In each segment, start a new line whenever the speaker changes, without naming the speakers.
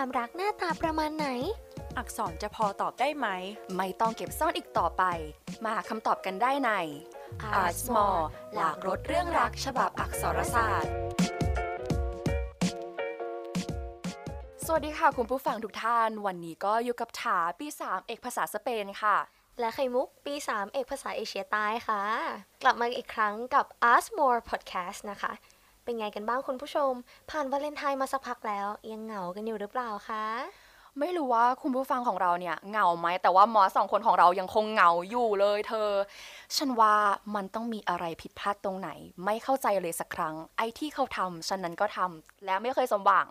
ความรักหน้าตาประมาณไหน
อักษรจะพอตอบได้ไหม
ไม่ต้องเก็บซ่อนอีกต่อไป มาหาคำตอบกันได้ใน Art Small หลากรถเรื่องรักฉบับอักษรศาสตร์ สวัสดีค่ะคุณผู้ฟังทุกท่าน วันนี้ก็อยู่กับถาปี 3 เอกภาษาสเปนค่ะ
และไข่มุกปี 3 เอกภาษาเอเชียใต้ค่ะ กลับมาอีกครั้งกับ Ask More Podcast นะคะ เป็นไงกันบ้างคุณผู้ชม ผ่านวาเลนไทน์มาสักพักแล้ว ยังเหงากันอยู่หรือเปล่าคะ
ไม่รู้ว่าคุณผู้ฟังของเราเนี่ยเหงาไหมแต่ว่าหมอสองคนของเรายังคงเหงาอยู่เลยเธอ ฉันว่ามันต้องมีอะไรผิดพลาดตรงไหน ไม่เข้าใจเลยสักครั้ง ไอ้ที่เขาทำฉันนั้นก็ทำแล้วไม่เคยสมหวัง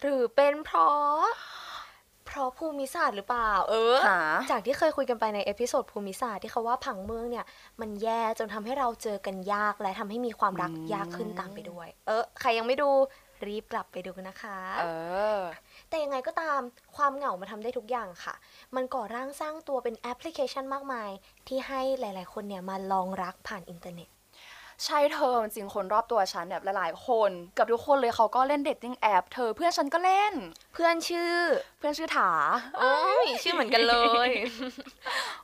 หรือเป็นเพราะเพ ราะภูมิศาสตร์หรือเปล่า เออ
ถา
จากที่เคยคุยกันไปใน episode ภูมิศาสตร์ที่เขาว่าผังเมืองเนี่ย มันแย่จนทำให้เราเจอกันยากและทำให้มีความรักยากขึ้นตามไปด้วย เออ ใครยังไม่ดูรีบกลับไปดูกันนะคะ
เออ
แต่ยังไงก็ตามความเหงามาทำได้ทุกอย่างค่ะ มันก่อร่างสร้างตัวเป็นแอปพลิเคชันมากมาย ที่ให้หลาย ๆ คนเนี่ยมาลองรักผ่านอินเทอร์เน็ต
ใช่เธอจริงๆคนรอบตัวฉันแบบหลายๆ คนเกือบทุกคนเลยเขาก็เล่น dating app เธอเพื่อนฉันก็เล่น
เพื่อนชื่อ
เพื่อนชื่อถา
โอ้ยชื่อเหมือนกันเลย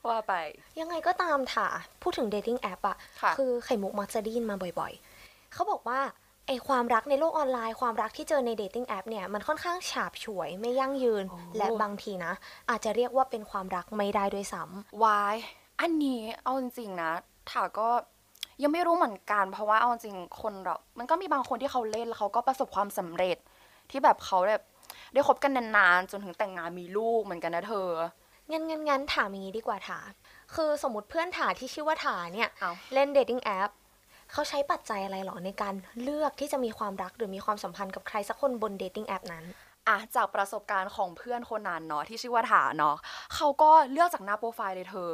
ว่าไป
ยังไงก็ตามค่ะพูดถึง dating app อะ
ค่ะ
คือไข่มุกมักจะได้ยินมาบ่อยๆ เขาบอกว่าไอความรักในโลกออนไลน์ความรักที่เจอใน dating app เนี่ยมันค่อนข้างฉาบฉวยไม่ยั่งยืน และบางทีนะ อาจจะเรียกว่าเป็นความรักไม่ได้ด้วยซ้ำ
วายอันนี้เอาจริงๆนะถาก็ ยังไม่รู้เหมือนกัน เพราะว่าเอาจริงคนเรา มันก็มีบางคนที่เขาเล่นแล้วเขาก็ประสบความสำเร็จที่แบบเขาแบบได้คบกันนานๆจนถึงแต่งงานมีลูกเหมือนกันนะเธอ
งั้นงั้นงั้นถามอย่างนี้ดีกว่าถาคือสมมติเพื่อนถาที่ชื่อว่าถาเนี่ย
เอา
เล่น dating app เขาใช้ปัจจัยอะไรหรอในการเลือกที่จะมีความรักหรือมีความสัมพันธ์กับใครสักคนบน dating app นั้น
อะจากประสบการณ์ของเพื่อนคนนั้นเนาะที่ชื่อว่าถาเนาะเขาก็เลือกจากหน้าโปรไฟล์เลยเธอ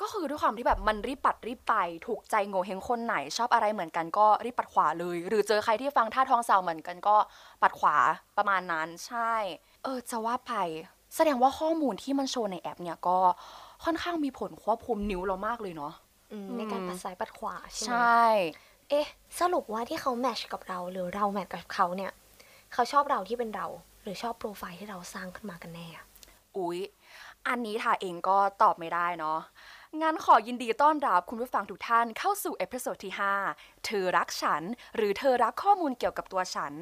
ก็คือด้วยความที่แบบมันรีบปัดรีบไป ถูกใจโหงวเฮ้งคนไหน ชอบอะไรเหมือนกันก็รีบปัดขวาเลย หรือเจอใครที่ฟังท่าทองสาวเหมือนกันก็ปัดขวาประมาณนั้นใช่ เออจะว่าไป แสดงว่าข้อมูลที่มันโชว์ในแอปเนี่ยก็ค่อนข้างมีผลควบคุมนิ้วเรามากเลยเนาะ
อืมในการปัดซ้ายปัดขวาใช่ไหม
ใช่
เอ๊ะ สรุปว่าที่เขา match กับเราหรือเรา match กับเขาเนี่ย เขาชอบเราที่เป็นเรา หรือชอบโปรไฟล์ที่เราสร้างขึ้นมากันแน่อะ
อุ๊ย อันนี้ถาเองก็ตอบไม่ได้เนาะ งั้นขอยินดีต้อนรับคุณผู้ฟังทุกท่านเข้าสู่ episode ที่ 5 เธอรักฉัน หรือเธอรักข้อมูลเกี่ยวกับตัวฉัน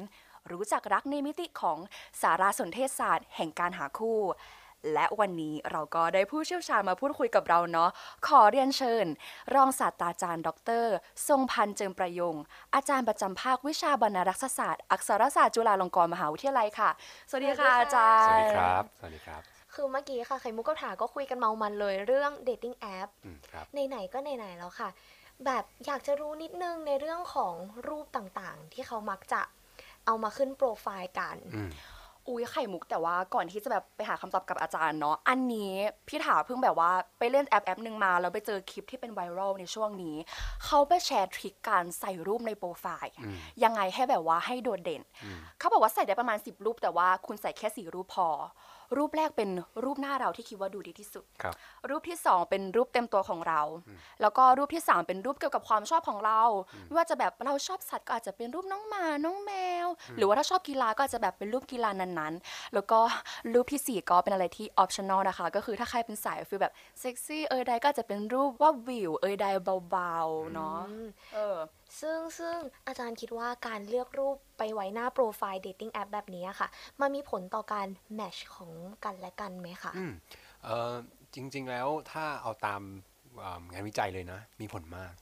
รู้จักรักในมิติของสารสนเทศศาสตร์ แห่งการหาคู่ และวันนี้เราก็ได้ผู้เชี่ยวชาญมาพูดคุยกับเราเนาะ ขอเรียนเชิญ รองศาสตราจารย์ ดร ทรงพันธ์เจิมประยงค์ อาจารย์ประจำภาควิชาบรรณารักษศาสตร์ อักษรศาสตร์จุฬาลงกรณ์มหาวิทยาลัยค่ะ สวัสดีค่ะอาจารย์
สวัสดีครับ สวัสดีครับ
คือเมื่อกี้ค่ะไข่มุกกับถาก็คุยกันเมามันเลยเรื่อง dating app อื
มครับ
ไหนๆก็ไหนๆแล้วค่ะ แบบอยากจะรู้นิดนึงในเรื่องของรูปต่างๆ ที่เขามักจะเอามาขึ้นโปรไฟล์กัน
อืม
อุ้ยไข่มุกแต่ว่าก่อนที่จะแบบไปหาคำตอบกับอาจารย์เนาะอันนี้พี่ถาเพิ่งแบบว่าไปเล่นแอปแอปหนึ่งมาแล้วไปเจอคลิปที่เป็นไวรัลในช่วงนี้ เขาไปแชร์ trick การใส่รูปในโปรไฟล์
อืม
ยังไงให้แบบว่าให้โดดเด่น
อืม
เขาบอกว่าใส่ได้ประมาณ 10 รูปแต่ว่าคุณใส่แค่ 4 รูปพอ รูปแรกเป็นรูปหน้าเราที่คิดว่าดูดีที่สุด
ครับ
รูปที่ 2 เป็นรูปเต็มตัวของเรา แล้วก็รูปที่ 3 เป็นรูปเกี่ยวกับความชอบของเรา ไม่ว่าจะแบบเราชอบสัตว์ก็อาจจะเป็นรูปน้องหมา น้องแมว หรือว่าถ้าชอบกีฬาก็อาจจะแบบเป็นรูปกีฬานั้นๆ แล้วก็รูปทีสี่4 ก็เป็นอะไรที่ optional นะคะ ก็คือถ้าใครเป็นสาย feel แบบเซ็กซี่เอยใดก็อาจจะเป็นรูปว่าวิวเอยใดเบาๆเนาะ
อืม
เออ
ซึ่งซึ่งอาจารย์คิดว่าการเลือกรูปไปไว้หน้าโปรไฟล์ dating app แบบนี้อะค่ะ มันมีผลต่อการ match ของกันและกันไหมคะ
อืมเอ่อจริง ๆ แล้วถ้าเอาตามเอ่องานวิจัยเลยนะ มีผลมาก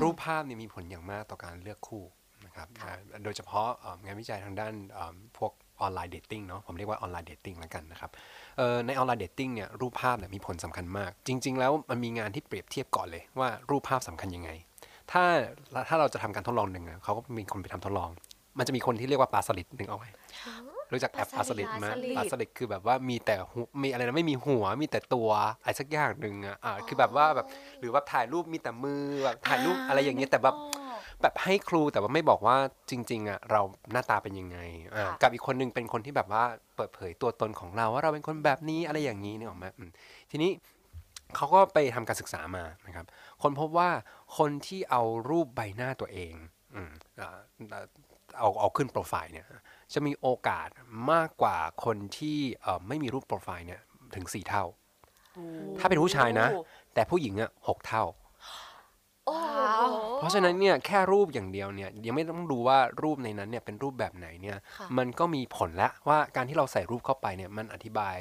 รูปภาพเนี่ยมีผลอย่างมากต่อการเลือกคู่นะครับอ่าโดยเฉพาะเอ่องานวิจัยทางด้านเอ่อพวก online dating เนาะผมเรียกว่า online dating แล้วกันนะครับเอ่อใน online dating เนี่ยรูปภาพเนี่ยมีผลสำคัญมาก จริง ๆ แล้วมันมีงานที่เปรียบเทียบก่อนเลยว่ารูปภาพสำคัญยังไง ถ้าถ้าเราจะทำการทดลองหนึ่งอะเขาก็มีคนไปทำทดลอง มันจะมีคนที่เรียกว่าปลาสลิดหนึ่งเอาไว้รู้จักแอป
ป
ป
ลา
ลา
ส
ส
ลิ
ลิ
ด
ดไหม
ปลาสลิด
ปลาสลิดคือแบบว่ามีแต่หูมีอะไรนะไม่มีหัวมีแต่ตัวอะไรสักอย่างหนึ่งอะอ่าคือแบบว่าแบบหรือว่าถ่ายรูปมีแต่มือแบบถ่ายรูปอะไรอย่างเงี้ยแต่แบบแบบให้ครูแต่ว่าไม่บอกว่าจริง ๆอะเราหน้าตาเป็นยังไงอ่า
ค่ะ
กับอีกคนนึงเป็นคนที่แบบว่าเปิดเผยตัวตนของเราว่าเราเป็นคนแบบนี้อะไรอย่างนี้เนี่ยหรอกไหมอืมทีนี้ เขาก็ไปทำการศึกษามานะครับ คนพบว่าคนที่เอารูปใบหน้าตัวเองอืมอ่าเอาเอาขึ้นโปรไฟล์เนี่ยจะมีโอกาสมากกว่าคนที่เอ่อไม่มีรูปโปรไฟล์เนี่ยถึง 4 เท่า ถ้าเป็นผู้ชายนะ แต่ผู้หญิงอะหกเท่า
โอ้โห
เพราะฉะนั้นเนี่ยแค่รูปอย่างเดียวเนี่ยยังไม่ต้องดูว่ารูปในนั้นเนี่ยเป็นรูปแบบไหนเนี่ย
ค่ะ
มันก็มีผลแล้วว่าการที่เราใส่รูปเข้าไปเนี่ยมันอธิบาย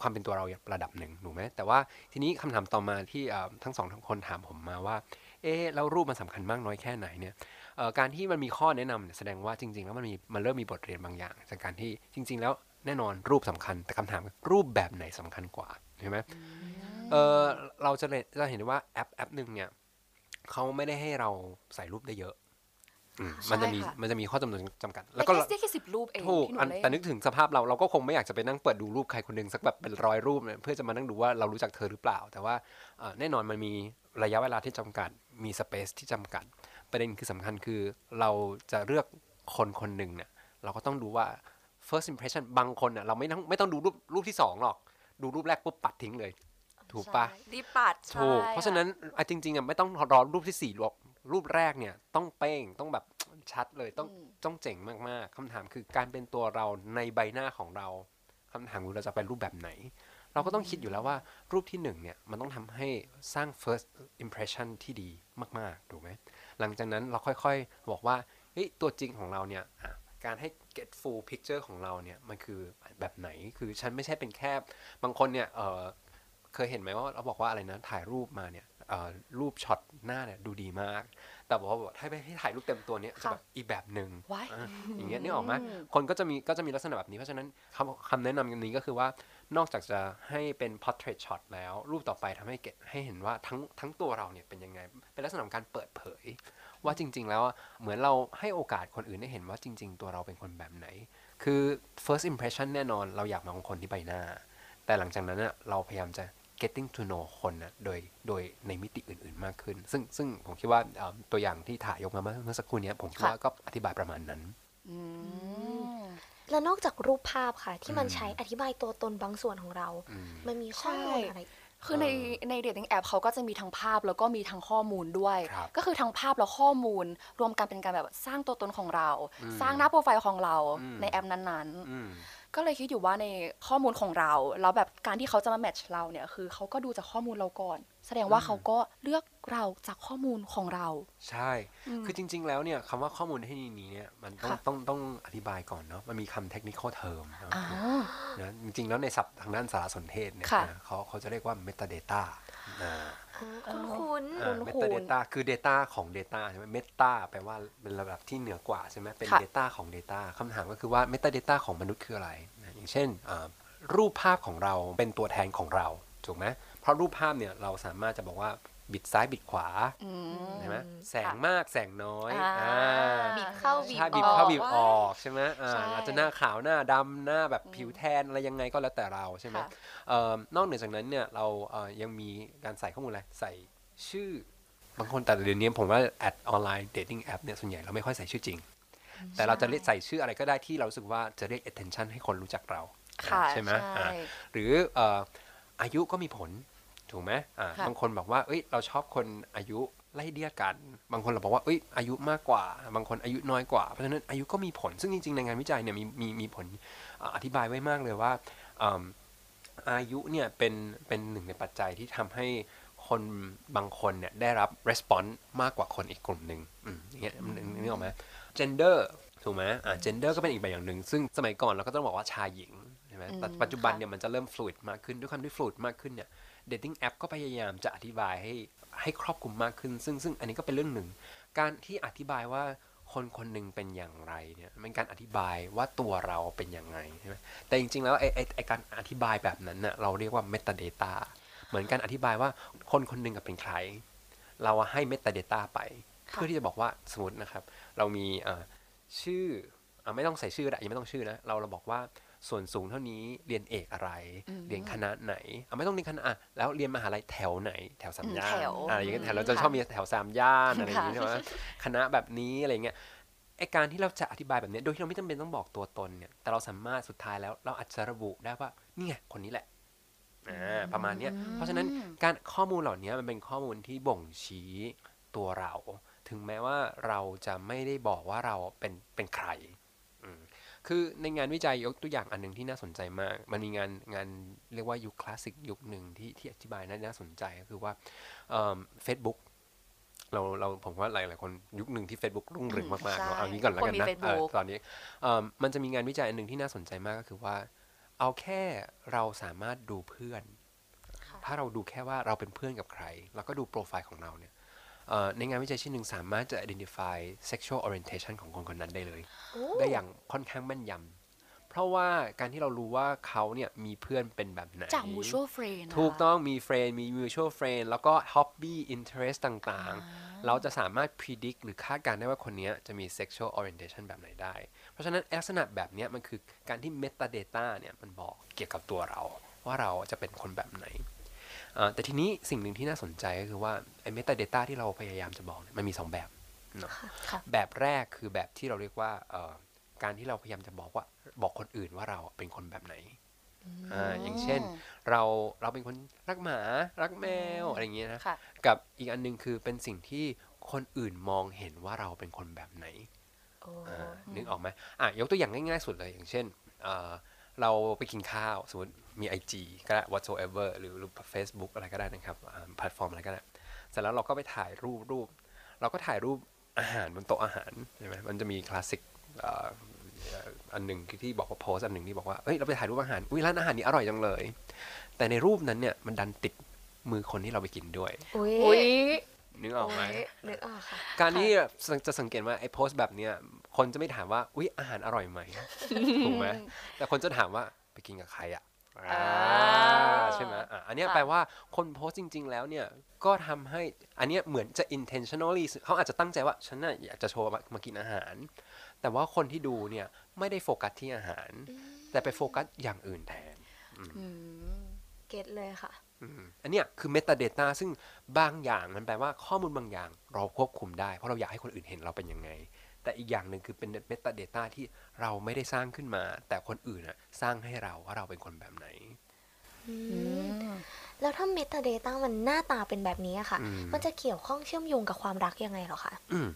ความเป็นตัวเราระดับหนึ่งถูกไหมแต่ว่าทีนี้คำถามต่อมาที่เอ่อทั้งสองทั้งคนถามผมมาว่า เอ๊ะแล้วรูปมันสำคัญมากน้อยแค่ไหนเนี่ยเอ่อการที่มันมีข้อแนะนำเนี่ยแสดงว่าจริง ๆ แล้วมันมีมันเริ่มมีบทเรียนบางอย่าง จากการที่จริง ๆ แล้วแน่นอนรูปสำคัญ แต่คำถามคือรูปแบบไหนสำคัญกว่าเห็นไหมเออเราจะเห็นจะเห็นได้ว่าแอปแอปหนึ่งเนี่ยเขาไม่ได้ให้เราใส่รูปได้เยอะอื มมันจะมี
ใช่ค่ะ
มันจะมีข้อจำนวนจำกัด
แล้
แล้วว
ก็
ก็
ได้แค่สิบรูปเอง
ถูก
ที่หนู
อัน
เล่น
แต่นึกถึงสภาพเราเราก็คงไม่อยากจะไปนั่งเปิดดูรูปใครคนหนึ่งสักแบบเป็นร้อยรูปเนี่ยเพื่อจะมานั่งดูว่าเรารู้จักเธอหรือเปล่า แต่ว่าเอ่อแน่นอนมันมีระยะเวลาที่จำกัด มีสเปซที่จำกัด ประเด็นคือสำคัญคือเราจะเลือกคนคนหนึ่งเนี่ยเราก็ต้องดูว่า first impression บางคนเนี่ยเราไม่ต้องไม่ต้องดูรูปรูปที่สองหรอก ดูรูปแรกปุ๊บปัดทิ้งเลย ถูกปะ
รีบปัด
ถูก
ใช่
เพราะฉะนั้นอะจริงๆอะไม่ต้องรอรูปที่สี่หรอก รูปแรกเนี่ยต้องเป้งต้องแบบชัดเลยต้องต้องเจ๋งมากๆคำถามคือการเป็นตัวเราในใบหน้าของเราคำถามคือเราจะเป็นรูปแบบไหน เราก็ต้องคิดอยู่แล้วว่ารูปที่หนึ่งเนี่ยมันต้องทำให้สร้าง first impression ที่ดีมากๆถูกไหมหลังจากนั้นเราค่อยๆบอกว่าเฮ้ยตัวจริงของเราเนี่ยอะการให้ get full picture ของเราเนี่ยมันคือแบบไหนคือฉันไม่ใช่เป็นแค่บางคนเนี่ยเออเคยเห็นไหมว่าเราบอกว่าอะไรนะถ่ายรูปมาเนี่ยเอ่อ รูปช็อตหน้าเนี่ยดูดีมาก แต่บอกว่าแบบให้ไปให้ถ่ายรูปเต็มตัวเนี่ยจะแบบอีกแบบหนึ่ง
ว้าย
อะอย่างเงี้ยนี่ออกไหมคนก็จะมีก็จะมีลักษณะแบบนี้ เพราะฉะนั้นคำคำแนะนำนี้ก็คือว่านอกจากจะให้เป็น portrait shot แล้ว รูปต่อไปทำให้เก็ตให้เห็นว่าทั้งทั้งตัวเราเนี่ยเป็นยังไง เป็นลักษณะของการเปิดเผย ว่าจริง ๆ แล้วอะเหมือนเราให้โอกาสคนอื่นได้เห็นว่าจริง ๆ ตัวเราเป็นคนแบบไหน คือ first impression แน่นอนเราอยากมองคนที่ใบหน้า แต่หลังจากนั้นน่ะเราพยายามจะ getting to know คนนะโดยโดยในมิติอื่น ๆมากขึ้น ซึ่งซึ่งผมคิดว่าเอ่อตัวอย่างที่ถ่ายยกมาเมื่อเมื่อสักครู่เนี้ยผมคิดว่าก็อธิบายประมาณนั้น
อืม
แล้วนอกจากรูปภาพค่ะ ที่มันใช้อธิบายตัวตนบางส่วนของเรา
อืม
มันมีข้อมูล
ใช่
อะไร
คือในใน dating app เขาก็จะมีทั้งภาพแล้วก็มีทั้งข้อมูลด้วย
ครับ
ก็คือทั้งภาพและข้อมูล รวมกันเป็นการแบบสร้างตัวตนของเรา
อืม
สร้างหน้าโปรไฟล์ของเรา
อืม
ในแอปนั้น
อืม
ๆ ก็เลยคิดอยู่ว่าในข้อมูลของเราแล้วแบบการที่เขาจะมาแมทช์เราเนี่ยคือเขาก็ดูจากข้อมูลเราก่อน แสดงว่าเขาก็เลือกเราจากข้อมูลของเรา
ใช่ คือจริง ๆ แล้วเนี่ยคำว่าข้อมูลที่นี้เนี่ยมันต้อง
ค่ะ
ต้องต้องอธิบายก่อนเนาะมันมีคำ technical term เนอะ
อ่า
นะจริงๆแล้วในศัพท์ทางด้านสารสนเทศเนี่ย
ค่ะ
นะเขาเขาจะเรียกว่า metadata อ่า
คุณคุณ
อ่า
คุ้นๆ
metadata คือ data ของ data ใช่ไหม meta แปลว่าเป็นระดับที่เหนือกว่าใช่ไหมเป็น
ค่ะ
data ของ data คำถามก็คือว่า metadata ของมนุษย์คืออะไรนะอย่างเช่นอ่ารูปภาพของเราเป็นตัวแทนของเราถูกไหมเพราะรูปภาพเนี่ยเราสามารถจะบอกว่า บิดซ้ายบิดขวา
อืม
ใช่ไหมแสงมากแสงน้อย
อ่า
อ่า
บีบเข้าบีบออก
ใช่บีบเข้าบีบออกใช่ไหมอ่า
ใช่
อาจจะหน้าขาวหน้าดำหน้าแบบผิวแทนอะไรยังไงก็แล้วแต่เราใช่ไหม
ค่ะ
เอ่อนอกเหนือจากนั้นเนี่ยเราเอ่อยังมีการใส่ข้อมูลอะไรใส่ชื่อบางคนแต่เดี๋ยวนี้ผมว่าแอป online dating app เนี่ยส่วนใหญ่เราไม่ค่อยใส่ชื่อจริง แต่เราจะเรียกใส่ชื่ออะไรก็ได้ที่เรารู้สึกว่าจะเรียก attention ให้คนรู้จักเรา
ค่ะ
ใช่ไหม
ใช่
อ่าหรือเอ่ออายุก็มีผล ถูกไหมอ่า
ค่ะ
บางคนบอกว่าเอ้ยเราชอบคนอายุไล่เดียกัน บางคนเราบอกว่าเอ้ยอายุมากกว่า บางคนอายุน้อยกว่า เพราะฉะนั้นอายุก็มีผล ซึ่งจริงๆ ในงานวิจัยเนี่ยมีมีมีผลอ่าอธิบายไว้มากเลยว่าอืมอายุเนี่ยเป็นเป็นหนึ่งในปัจจัยที่ทำให้คนบางคนเนี่ยได้รับ response มากกว่าคนอีกกลุ่มหนึ่งอืมอย่างเงี้ยนึกออกไหม gender ถูกไหมอ่า gender ก็เป็นอีกแบบอย่างหนึ่ง ซึ่งสมัยก่อนเราก็ต้องบอกว่าชายหญิงใช่ไหมแต่
อืม
ปัจจุบัน
ค่ะ
เนี่ยมันจะเริ่ม fluid มากขึ้น ด้วยความที่ fluid มากขึ้นเนี่ย dating app ก็พยายามจะอธิบายให้ให้ครอบคลุมมากขึ้น ซึ่งซึ่งอันนี้ก็เป็นเรื่องหนึ่ง การที่อธิบายว่าคนคนหนึ่งเป็นอย่างไรเนี่ยเป็นการอธิบายว่าตัวเราเป็นอย่างไงใช่ไหมแต่จริงๆแล้วไอ้ไอ้ไอ้การอธิบายแบบนั้นน่ะเราเรียกว่า metadata เหมือนการอธิบายว่าคนคนหนึ่งกับเป็นใคร เราให้ metadata ไป
ค่ะ
เพื่อที่จะบอกว่าสมมตินะครับ เรามีเอ่อชื่ออะไม่ต้องใส่ชื่อก็ได้ยังไม่ต้องชื่อนะเราเราบอกว่า ส่วนสูงเท่านี้เรียนเอกอะไร เรียนคณะไหนอะไม่ต้องเรียนคณะอะแล้วเรียนมหาลัยแถวไหน แถวสามย่าน
แถว
อะอย่างเงี้ยแถวเราจะ
ค่ะ
ชอบมีแถวสามย่านอะไรอย่างงี้
ค่ะ
ใช่ไหมคณะแบบนี้อะไรเงี้ยไอการที่เราจะอธิบายแบบเนี้ยโดยที่เราไม่จำเป็นต้องบอกตัวตนเนี่ยแต่เราสามารถสุดท้ายแล้วเราอาจจะระบุได้ว่านี่ไงคนนี้แหละอ่าประมาณเนี้ยเพราะฉะนั้นการข้อมูลเหล่านี้มันเป็นข้อมูลที่บ่งชี้ตัวเรา ถึงแม้ว่าเราจะไม่ได้บอกว่าเราเป็นเป็นใครอืม คือคือในงานวิจัยยกตัวอย่างอันหนึ่งที่น่าสนใจมาก มันมีงานงานเรียกว่ายุคคลาสสิกยุคหนึ่งที่ที่อธิบายน่าน่าสนใจก็คือว่าเฟซบุ๊กเราเราผมว่าหลายหลายคนยุคหนึ่งที่ Facebook รุ่งเรืองมากๆ
ใช่
เนาะเอางี้ก่อนแล้วกัน
คนมี
นะ
Facebook
เออตอนนี้เอิ่มมันจะมีงานวิจัยอันหนึ่งที่น่าสนใจมากก็คือว่า เอาแค่เราสามารถดูเพื่อน ถ้าเราดูแค่ว่าเราเป็นเพื่อนกับใคร แล้วก็ดูโปรไฟล์ของเราเนี่ยเอ่อ ในงานวิจัยชิ้นหนึ่งสามารถจะ identify sexual orientation ของคนคนนั้นได้เลย ได้อย่างค่อนข้างแม่นยำเพราะว่าการที่เรารู้ว่าเขาเนี่ยมีเพื่อนเป็นแบบไหน
จาก mutual friend นะคะ
ถูกต้องมีเฟรนมี mutual friend แล้วก็ hobby interest ต่างๆ เราจะสามารถ predict หรือคาดการณ์ได้ว่าคนเนี้ยจะมี sexual orientation แบบไหนได้ เพราะฉะนั้นลักษณะแบบเนี้ยมันคือการที่ metadata เนี่ยมันบอกเกี่ยวกับตัวเรา ว่าเราจะเป็นคนแบบไหนเอ่อ แต่ทีนี้สิ่งหนึ่งที่น่าสนใจก็คือว่าไอ้ metadata ที่เราพยายามจะบอกเนี่ยมันมีสองแบบเนอะ
ค่ะ
แบบแรกคือแบบที่เราเรียกว่าเอ่อการที่เราพยายามจะบอกว่าบอกคนอื่นว่าเราเป็นคนแบบไหนอ่าอย่างเช่นเราเราเป็นคนรักหมารักแมวอะไรอย่างเงี้ยนะ
ค่ะ
กับอีกอันหนึงคือเป็นสิ่งที่คนอื่นมองเห็นว่าเราเป็นคนแบบไหน
โอ้
อ่านึกออกไหมอะยกตัวอย่างง่ายๆสุดเลยอย่างเช่นเอ่อเราไปกินข้าวสมมติ มี IG ก็ได้ whatsoever หรือหรือ Facebook อะไรก็ได้นะครับอ่าแพลตฟอร์มอะไรก็ได้เสร็จแล้วเราก็ไปถ่ายรูปรูป เราก็ถ่ายรูปอาหารบนโต๊ะอาหารใช่ไหมมันจะมีคลาสสิกเอ่ออันหนึ่งที่บอกว่าโพสต์อันหนึ่งที่บอกว่าเอ้ยเราไปถ่ายรูปอาหารอุ้ยร้านอาหารนี้อร่อยจังเลย แต่ในรูปนั้นเนี่ยมันดันติดมือคนที่เราไปกินด้วย
อุ้ย
อุ้ย
นึกออกไหม
โยนึกออกค่ะ
การที่จะสังเกตว่าไอ้โพสต์แบบเนี้ยคนจะไม่ถามว่าอุ้ยอาหารอร่อยไหมถูกไหมแต่คนจะถามว่าไปกินกับใครอะ อ่าใช่ไหมอะอันเนี้ย
ค่ะ
แปลว่าคนโพสต์จริง ๆ แล้วเนี่ย ก็ทำให้อันเนี้ยเหมือนจะ intentionally เขาอาจจะตั้งใจว่า ฉันน่ะอยากจะโชว์มามากินอาหาร แต่ว่าคนที่ดูเนี่ย ไม่ได้โฟกัสที่อาหาร แต่ไปโฟกัสอย่างอื่นแทน
อืม
เก็ตเลยค่ะ
อืมอันเนี้ยคือ metadata ซึ่งบางอย่างมันแปลว่าข้อมูลบางอย่างเราควบคุมได้ เพราะเราอยากให้คนอื่นเห็นเราเป็นยังไง แต่อีกอย่างหนึ่งคือเป็น metadata ที่เราไม่ได้สร้างขึ้นมา แต่คนอื่นอะสร้างให้เราว่าเราเป็นคนแบบไหน
แล้วถ้า metadata มันหน้าตาเป็นแบบนี้อะค่ะ
อืม
มันจะเกี่ยวข้องเชื่อมโยงกับความรักยังไงเหรอคะ
อืม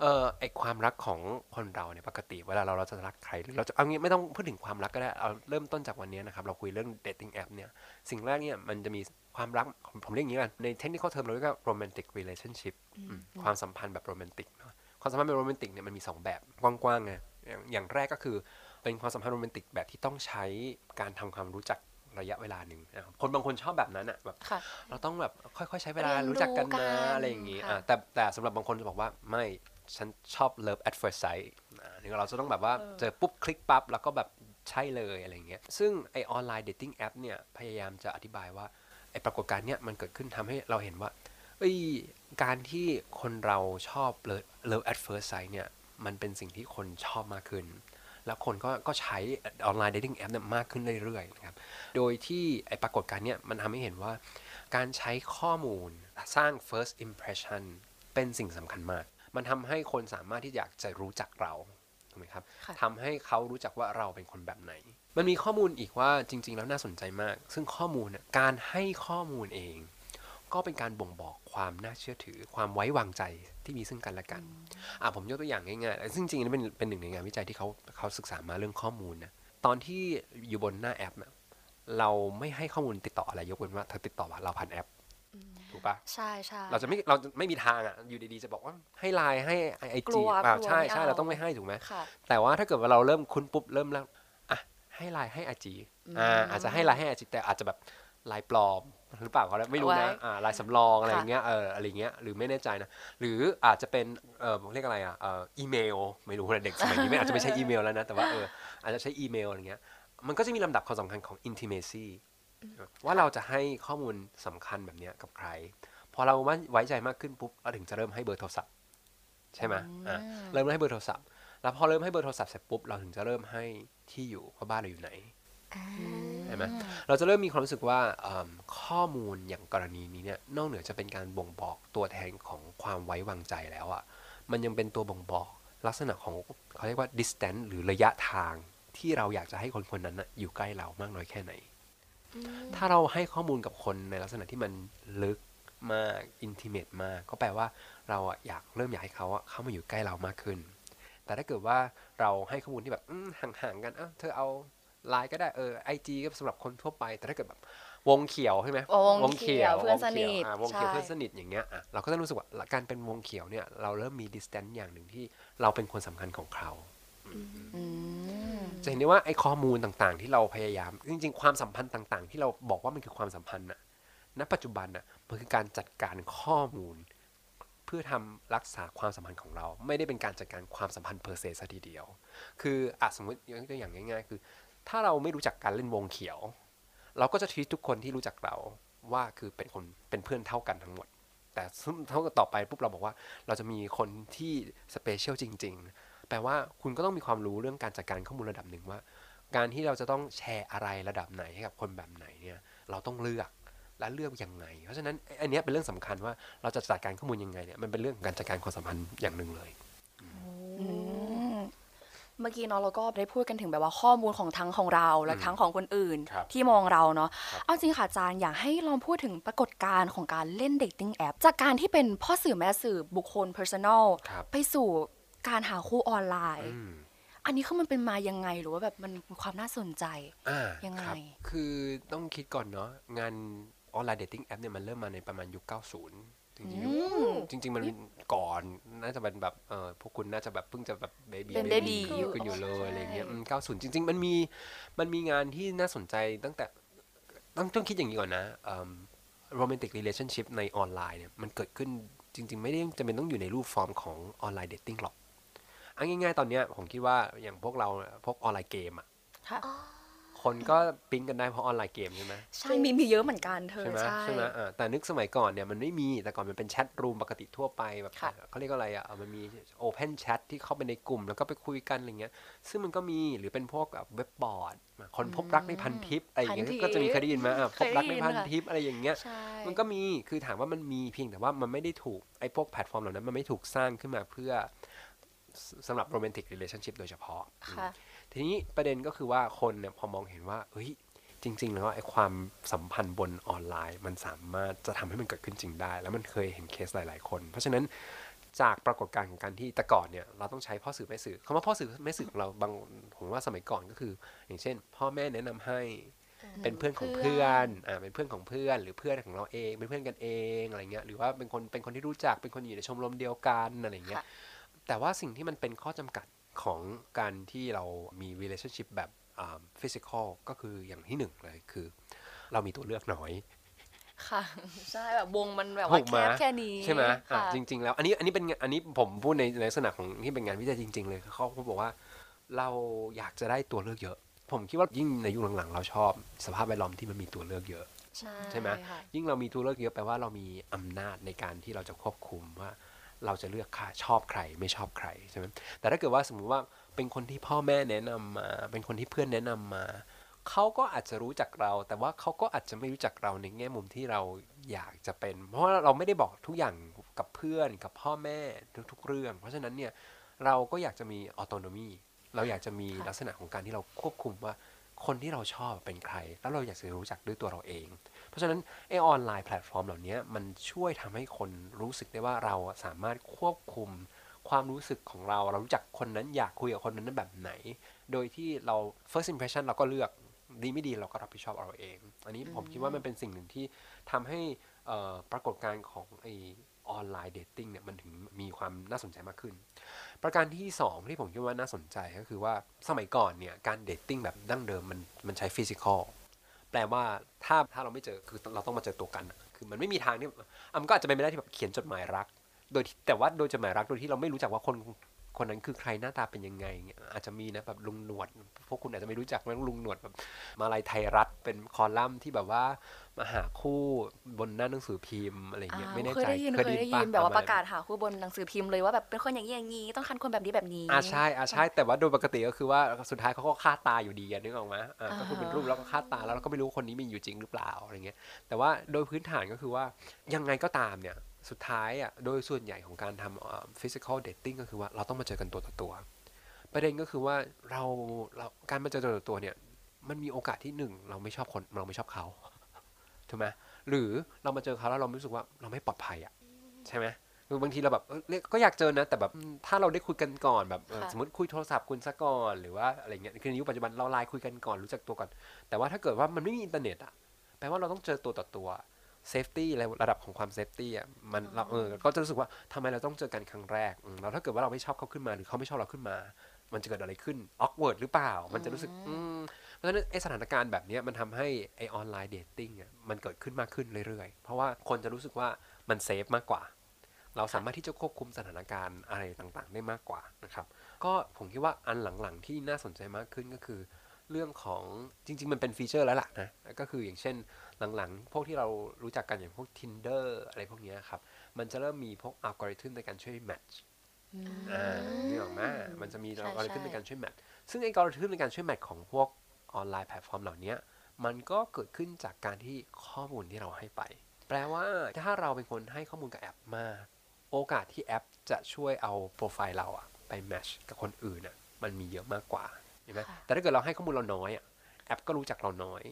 เอ่อไอความรักของคนเราเนี่ยปกติเวลาเราเราจะรักใครหรือเราจะเอางี้ไม่ต้องพูดถึงความรักก็ได้ เอาเริ่มต้นจากวันนี้นะครับ เราคุยเรื่อง dating app เนี่ย สิ่งแรกเนี่ยมันจะมีความรักผมผมเรียกอย่างนี้กันใน technical term เราเรียกว่า romantic relationship อืมความสัมพันธ์แบบโรแมนติกเนาะ ความสัมพันธ์แบบโรแมนติกเนี่ยมันมีสองแบบกว้างๆไงอย่างอย่างแรกก็คือเป็นความสัมพันธ์โรแมนติกแบบที่ต้องใช้การทำความรู้จักระยะเวลาหนึ่งนะครับคนบางคนชอบแบบนั้นอะแบบ
ค่ะ
เราต้องแบบค่อยๆ ใช้เวลา
เรียนรู้
รู้จักกัน
กั
มานอะไรอย่างงี้
ค่ะ
อะแต่แต่สำหรับบางคนจะบอกว่าไม่ฉันชอบ love at first sight อะนี่เราจะต้องแบบว่าเจอปุ๊บคลิกปั๊บแล้วก็แบบใช่เลยอะไรอย่างเงี้ย ซึ่งไอ online dating app เนี่ยพยายามจะอธิบายว่าไอปรากฏการณ์เนี่ยมันเกิดขึ้นทำให้เราเห็นว่า เอ้ยการที่คนเราชอบ love love at first sight เนี่ย มันเป็นสิ่งที่คนชอบมากขึ้น แล้วคนก็ก็ใช้ online dating app เนี่ยมากขึ้นเรื่อยๆนะครับ โดยที่ไอปรากฏการณ์เนี่ยมันทำให้เห็นว่า การใช้ข้อมูลสร้าง first impression เป็นสิ่งสำคัญมาก มันทำให้คนสามารถที่อยากจะรู้จักเราถูกไหมครับ
ค่ะ
ทำให้เขารู้จักว่าเราเป็นคนแบบไหน มันมีข้อมูลอีกว่าจริง ๆ แล้วน่าสนใจมาก ซึ่งข้อมูลน่ะการให้ข้อมูลเอง ก็เป็นการบ่งบอกความน่าเชื่อถือ ความไว้วางใจที่มีซึ่งกันและกันอะผมยกตัวอย่างง่ายๆซึ่งจริงๆนี่เป็นเป็นหนึ่งในงานวิจัยที่เขาเขาศึกษามาเรื่องข้อมูลนะตอนที่อยู่บนหน้าแอปน่ะเราไม่ให้ข้อมูลติดต่ออะไรยกเว้นว่าเธอติดต่อมาเราผ่านแอปถูกปะ
ใช่ใช่
เราจะไม่เราจะไม่มีทางอะอยู่ดีๆจะบอกว่าให้ไลน์ให้ไอก
ลั
จี
ว
อ่าก
ลัว
ใช่
ไม่
ใช่
เอา
เราต้องไม่ให้ถูกไหม
ค่ะ
แต่ว่าถ้าเกิดว่าเราเริ่มคุ้นปุ๊บเริ่มแล้วอะให้ไลน์ให้ไอจีอ่าอาจจะให้ไลน์ให้ไอจีแต่อาจจะแบบไลน์ปลอม หรือเปล่าเขาไม่รู้นะ
ไว้
อ่าไลน์สำรองอะไรอ
ค่ะ
ย่างเงี้ยเอออะไรเงี้ยหรือไม่แน่ใจนะหรืออาจจะเป็นเออเรียกอะไรอะเอ่ออีเมล ไม่รู้นะเด็กสมัยนี้ไม่อาจจะไม่ใช่อีเมลแล้วนะแต่ว่าเอออาจจะใช้อีเมลอะไรเงี้ยมันก็จะมีลำดับความสำคัญของ intimacy ว่าเราจะให้ข้อมูลสำคัญแบบเนี้ยกับใคร พอเราไว้ใจมากขึ้นปุ๊บเราถึงจะเริ่มให้เบอร์โทรศัพท์ ใช่ไหมอะเริ่มให้เบอร์โทรศัพท์ แล้วพอเริ่มให้เบอร์โทรศัพท์เสร็จปุ๊บเราถึงจะเริ่มให้ที่อยู่ว่าบ้านเราอยู่ไหน เห็นไหมเราจะเริ่มมีความรู้สึกว่าเอิ่มข้อมูลอย่างกรณีนี้เนี่ยนอกเหนือจะเป็นการบ่งบอกตัวแทนของความไว้วางใจแล้วอะ่ะมันยังเป็นตัวบ่งบอกลักษณะของเขาเรียกว่า distance หรือระยะทางที่เราอยากจะให้คนคนนั้นนะอยู่ใกล้เรามากน้อยแค่ไหน ถ้าเราให้ข้อมูลกับคนในลักษณะที่มันลึกมาก intimate มาก ก็แปลว่าเราอะอยากเริ่มอยากให้เขาอะเข้ามาอยู่ใกล้เรามากขึ้น แต่ถ้าเกิดว่าเราให้ข้อมูลที่แบบอืมห่างๆกันอะเธอเอา ไลน์ก็ได้เออไอจีก็สำหรับคนทั่วไป แต่ถ้าเกิดแบบวงเขียวใช่ไหม
วงเขียวเพื่อนสนิท
วงเขียวอะวงเขียว
ใช่
เพื่อนสนิทอย่างเงี้ยอะเราก็จะรู้สึกว่าการเป็นวงเขียวเนี่ยเราเริ่มมี distance อย่างหนึ่งที่เราเป็นคนสำคัญของเขา
อืม
จะเห็นได้ว่าไอ้ข้อมูลต่างๆ ที่เราพยายาม จริง ๆ ความสัมพันธ์ต่าง ๆ ที่เราบอกว่ามันคือความสัมพันธ์น่ะณปัจจุบันน่ะมันคือการจัดการข้อมูล เพื่อทำรักษาความสัมพันธ์ของเรา ไม่ได้เป็นการจัดการความสัมพันธ์เพอร์เซซะทีเดียว คืออะสมมติยกตัวอย่างง่าย ๆ คือ ถ้าเราไม่รู้จักการเล่นวงเขียว เราก็จะทีทุกคนที่รู้จักเราว่าคือเป็นคนเป็นเพื่อนเท่ากันทั้งหมด แต่เท่ากับต่อไปปุ๊บเราบอกว่า เราจะมีคนที่ special จริง ๆ แปลว่าคุณก็ต้องมีความรู้เรื่องการจัดการข้อมูลระดับหนึ่งว่า การที่เราจะต้องแชร์อะไรระดับไหนให้กับคนแบบไหนเนี่ยเราต้องเลือกและเลือกยังไง เพราะฉะนั้นอันนี้เป็นเรื่องสำคัญว่าเราจะจัดการข้อมูลยังไงเนี่ยมันเป็นเรื่องของการจัดการความสัมพันธ์อย่างหนึ่งเลย
เมื่อกี้เนาะเราก็ได้พูดกันถึงแบบว่าข้อมูลของทั้งของเราและทั้งของคนอื่น
ครับ
ที่มองเราเนาะ
ครับ
เอาจริงค่ะอาจารย์อยากให้ลองพูดถึงปรากฏการณ์ของการเล่น dating app จากการที่เป็นพ่อสื่อแม่สื่อบุคคล personal
ครับ
ไปสู่การหาคู่ออนไลน์
อืม
อันนี้คือมันเป็นมายังไงหรือว่าแบบมันมีความน่าสนใจ
อ่า
ยังไง
ครับคือต้องคิดก่อนเนาะงาน online dating app เนี่ยมันเริ่มมาในประมาณยุค 90 จริงๆยุค
อืม
จริง ๆ มันก่อนน่าจะเป็นแบบเออพวกคุณน่าจะแบบเพิ่งจะแบบเบบี้
เป็น baby
อยู่ กันอยู่เลยอะไรเงี้ยอืม90จริง ๆ มันมีมันมีงานที่น่าสนใจตั้งแต่ต้องต้องคิดอย่างนี้ก่อนนะโรแมนติก relationship ในออนไลน์เนี่ยมันเกิดขึ้นจริง ๆ ไม่ได้จำเป็นต้องอยู่ในรูปฟอร์มของ online dating หรอกเอาง่ายๆตอนเนี้ยผมคิดว่าอย่างพวกเราพวก online game อะ
ค่ะ
คนก็ปิ๊งกันได้เพราะ online game ใช่ไหม
ใช่มีมีเยอะเหมือนกันเธอ
ใช่ไหม
ใช่
ใช่ไหมอ่าแต่นึกสมัยก่อนเนี่ยมันไม่มีแต่ก่อนมันเป็น chat room ปกติทั่วไปแบบ
ค่ะ
เขาเรียกว่าอะไรอะมันมี open chat ที่เข้าไปในกลุ่มแล้วก็ไปคุยกันอะไรเงี้ย ซึ่งมันก็มีหรือเป็นพวกแบบเว็บบอร์ดคนพบรักในพันทิปอะไรอย่างเงี้ย
พันทิป
ก็จะมีเคยได้ยินไหมอะพบรักในพัน
เคยได้ยินค่ะ
ทิปอะไรอย่างเงี้ย
ใช่
มันก็มีคือถามว่ามันมีเพียงแต่ว่ามันไม่ได้ถูกไอ้พวกแพลตฟอร์มเหล่านั้นมันไม่ถูกสร้างขึ้นมาเพื่อสสำหรับโรแมนติก r e l a t i o n s h i p โดยเฉพาะ
ค่ะ
ทีนี้ประเด็นก็คือว่าคนเนี่ยพอมองเห็นว่าเฮ้ยจริง ๆ แล้วไอ้ความสัมพันธ์บนออนไลน์ มันสามารถจะทำให้มันเกิดขึ้นจริงได้ แล้วมันเคยเห็นเคสหลาย ๆ คน เพราะฉะนั้นจากปรากฏการณ์ของการที่แต่ก่อนเนี่ยเราต้องใช้พ่อสื่อแม่สื่อคำว่าพ่อสื่อแม่สื่อของเราบางผมว่าสมัยก่อนก็คือ อย่างเช่น พ่อแม่แนะนำให้เป็นเพื่อนของเพื่อนอ่าเป็นเพื่อนของเพื่อน หรือเพื่อนของเราเองเป็นเพื่อนกันเองอะไรเงี้ยหรือว่าเป็นคนเป็นคนที่รู้จักเป็นคนอยู่ในชมรมเดียวกันอะไรเงี้ย
ค่ะ
แต่ว่าสิ่งที่มันเป็นข้อจำกัด ของการที่เรามี relationship แบบฟิสิกอลก็คืออย่างที่หนึ่งเลยคือ เรามีตัวเลือกน้อย
ค่ะใช่แบบวงมันแบบว่า
ถูก
แค
ไหม
บแค่นี้
ใช่ไหมอะ
ค่ะ
จริง ๆ แล้ว อันนี้อันนี้เป็นอันนี้ผมพูดในในลักษณะของที่เป็นงานวิจัยจริง ๆ เลยเขาบอกว่า เราอยากจะได้ตัวเลือกเยอะ ผมคิดว่ายิ่งในยุคหลังๆ เราชอบ สภาพแวดล้อมที่มันมีตัวเลือกเยอะ
ใช่
ใช่ไหม
ค่ะ
ยิ่งเรามีตัวเลือกเยอะแปลว่าเรามีอำนาจในการที่เราจะควบคุมว่า เราจะเลือกค่าชอบใครไม่ชอบใครใช่ไหมแต่ถ้าเกิดว่าสมมุติว่าเป็นคนที่พ่อแม่แนะนำมา เป็นคนที่เพื่อนแนะนำมาเขาก็อาจจะรู้จักเรา แต่ว่าเขาก็อาจจะไม่รู้จักเราในแง่มุมที่เราอยากจะเป็น เพราะว่าเราไม่ได้บอกทุกอย่างกับเพื่อนกับพ่อแม่ทุกๆเรื่อง เพราะฉะนั้นเนี่ยเราก็อยากจะมีออโตโนมีเราอยากจะมี
ค่ะ
ลักษณะของการที่เราควบคุมว่าคนที่เราชอบเป็นใคร แล้วเราอยากจะรู้จักด้วยตัวเราเอง เพราะฉะนั้นไอออนไลน์แพลตฟอร์มเหล่านี้มันช่วยทำให้คนรู้สึกได้ว่าเราสามารถควบคุมความรู้สึกของเรา เรารู้จักคนนั้นอยากคุยกับคนนั้นแบบไหน โดยที่เรา first impression เราก็เลือกดีไม่ดีเราก็รับผิดชอบเราเอง อันนี้ผมคิดว่ามันเป็นสิ่งหนึ่งที่ทำให้ปรากฏการณ์ของไอ online dating เนี่ยมันถึงมีความน่าสนใจมากขึ้น ประการที่สองที่ผมคิดว่าน่าสนใจก็คือว่าสมัยก่อนเนี่ยการ dating แบบดั้งเดิมมันมันใช้ physical แปลว่าถ้าถ้าเราไม่เจอคือเราต้องมาเจอตัวกัน คือมันไม่มีทางที่อะมันก็อาจจะเป็นไปได้ที่แบบเขียนจดหมายรัก โดยแต่ว่าโดยจดหมายรักโดยที่เราไม่รู้จักว่าคน คนนั้นคือใครหน้าตาเป็นยังไงเงี้ยอาจจะมีนะแบบลุงหนวด พวกคุณอาจจะไม่รู้จักนะลุงหนวดแบบมาลายไทยรัฐเป็นคอลัมน์ที่แบบว่ามาหาคู่บนหน้าหนังสือพิมพ์อะไรเงี้ย
อ้าว
ไม่แน่
เคย
ใจ
ได้ยินเคยได้ยิน
ป
แบบว่า
ณ
ประกาศหาคู่บนหนังสือพิมพ์เลยว่าแบบเป็นคนอย่างนี้อย่างนี้ต้องคันคนแบบนี้แบบนี้
อ่าใช่อ่าใช่แต่ว่าโดยปกติก็คือว่าสุดท้ายเขาก็ฆ่าตาอยู่ดีอะนึกออกไหมอ่าก็คือเป็นรูปแล้วก็ฆ่าตาแล้วเราก็ไม่รู้ว่าคนนี้มีอยู่จริงหรือเปล่าอะไรเงี้ยแต่ว่าโดยพื้นฐานก็คือว่ายังไงก็ตามเนี่ย สุดท้ายอะโดยส่วนใหญ่ของการทำ physical dating ก็คือว่าเราต้องมาเจอกันตัวต่อตัว ประเด็นก็คือว่าเราเราการมาเจอตัวต่อตัวเนี่ยมันมีโอกาสที่หนึ่งเราไม่ชอบคนเราไม่ชอบเขาถูกไหมหรือเรามาเจอเขาแล้วเรารู้สึกว่าเราไม่ปลอดภัยอะใช่ไหมคือบางทีเราแบบเออเรียกก็อยากเจอนะ แต่แบบอืมถ้าเราได้คุยกันก่อนแบบเออ
ค่ะ
สมมติคุยโทรศัพท์คุณซะก่อนหรือว่าอะไรเงี้ยคือในยุคปัจจุบันเราไลน์คุยกันก่อนรู้จักตัวก่อน แต่ว่าถ้าเกิดว่ามันไม่มีอินเทอร์เน็ตอะแปลว่าเราต้องเจอตัวต่อตัว safety ระดับของความ safety อะมันเราเออก็จะรู้สึกว่าทำไมเราต้องเจอกันครั้งแรกอืมแล้วถ้าเกิดว่าเราไม่ชอบเขาขึ้นมาหรือเขาไม่ชอบเราขึ้นมา มันจะเกิดอะไรขึ้น awkward หรือเปล่า มันจะรู้สึกอืมเพราะฉะนั้นไอสถานการณ์แบบเนี้ยมันทำให้ไอ online dating อะมันเกิดขึ้นมากขึ้นเรื่อยๆ เพราะว่าคนจะรู้สึกว่ามัน safe มากกว่า เราสามารถที่จะควบคุมสถานการณ์อะไรต่างๆ ได้มากกว่านะครับก็ผมคิดว่าอันหลังๆที่น่าสนใจมากขึ้นก็คือ เรื่องของจริง ๆ มันเป็น feature แล้วล่ะนะก็คืออย่างเช่นหลังๆ พวกที่เรารู้จักกันอย่างพวก Tinder อะไรพวกเนี้ยครับ มันจะเริ่มมีพวกอัลกอริทึมในการช่วย matchอ่านี่ออกมามันจะมี
ใช่
อัลกอริทึม
ใช่
ในการช่วย match ซึ่งไอ้อัลกอริทึมในการช่วย match ของพวก online platform เหล่านี้มันก็เกิดขึ้นจากการที่ข้อมูลที่เราให้ไป แปลว่าถ้าเราเป็นคนให้ข้อมูลกับแอปมาก โอกาสที่แอปจะช่วยเอาโปรไฟล์เราอะไป match กับคนอื่นอะมันมีเยอะมากกว่า เห็นไหม
ค่ะ
แต่ถ้าเกิดเราให้ข้อมูลเราน้อยอะแอปก็รู้จักเราน้อย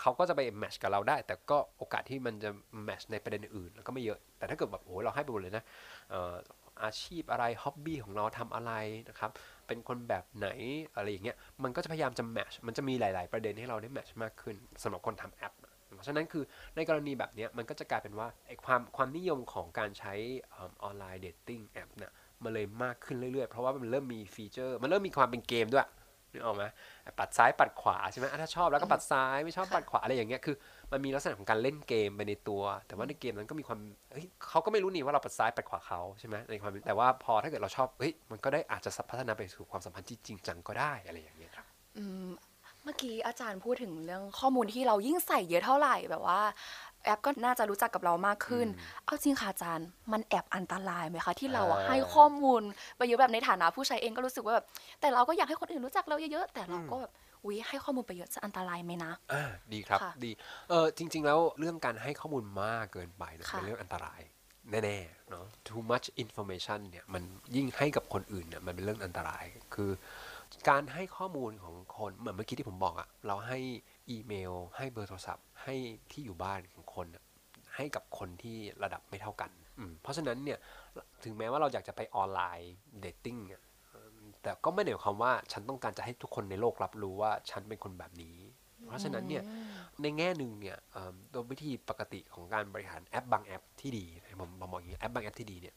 เขาก็จะไป match กับเราได้ แต่ก็โอกาสที่มันจะ match ในประเด็นอื่นแล้วก็ไม่เยอะ แต่ถ้าเกิดแบบโอ้โหเราให้ไปหมดเลยนะเอ่ออาชีพอะไร hobby ของเราทำอะไรนะครับ เป็นคนแบบไหนอะไรอย่างเงี้ย มันก็จะพยายามจะ match มันจะมีหลาย ๆ ประเด็นให้เราได้ match มากขึ้นสำหรับคนทำแอป เพราะฉะนั้นคือในกรณีแบบเนี้ยมันก็จะกลายเป็นว่าไอ้ความความนิยมของการใช้ online dating app เนี่ยมันเลยมากขึ้นเรื่อย ๆ เพราะว่ามันเริ่มมี feature มันเริ่มมีความเป็นเกมด้วย นึกออกไหมปัดซ้ายปัดขวาใช่ไหมอะถ้าชอบแล้วก็ปัดซ้ายไม่ชอบปัดขวาอะไรอย่างเงี้ยคือมันมีลักษณะของการเล่นเกมไปในตัว แต่ว่าในเกมนั้นก็มีความเฮ้ยเขาก็ไม่รู้นี่ว่าเราปัดซ้ายปัดขวาเขาใช่ไหมในความแต่ว่าพอถ้าเกิดเราชอบเฮ้ยมันก็ได้อาจจะพัฒนาไปสู่ความสัมพันธ์ที่จริงจังก็ได้อะไรอย่างเงี้ยครับ
อืมเมื่อกี้อาจารย์พูดถึงเรื่องข้อมูลที่เรายิ่งใส่เยอะเท่าไหร่แบบว่า แอปก็น่าจะรู้จักกับเรามากขึ้น เอาจริงค่ะอาจารย์ มันแอบอันตรายไหมคะ ที่เราอะ
อ่า
ให้ข้อมูลไปเยอะแบบในฐานะผู้ใช้เองก็รู้สึกว่าแบบแต่เราก็อยากให้คนอื่นรู้จักเราเยอะๆแต่เราก็แบบอุ้ยให้ข้อมูลไปเยอะจะอันตรายไหมนะ
อ่าดีครับ
ค่ะ
ดีเออจริง ๆ แล้วเรื่องการให้ข้อมูลมากเกินไปเนี่ย
ค่ะ
เป็นเรื่องอันตรายแน่ๆเนาะ too much information เนี่ยมันยิ่งให้กับคนอื่นเนี่ยมันเป็นเรื่องอันตรายคือ การให้ข้อมูลของคนเหมือนเมื่อกี้ที่ผมบอกอะเราให้ อีเมล ให้เบอร์โทรศัพท์ ให้ที่อยู่บ้านของคนอะให้กับคนที่ระดับไม่เท่ากันอืมเพราะฉะนั้นเนี่ยถึงแม้ว่าเราอยากจะไป online dating เนี่ยเอิ่มแต่ก็ไม่ได้หมายความว่าฉันต้องการจะให้ทุกคนในโลกรับรู้ว่าฉันเป็นคนแบบนี้ เพราะฉะนั้นเนี่ยในแง่หนึ่งเนี่ยเอิ่มโดยวิธีปกติของการบริหารแอปบางแอปที่ดีผมผมมองอย่างนี้แอปบางแอปที่ดีเนี่ย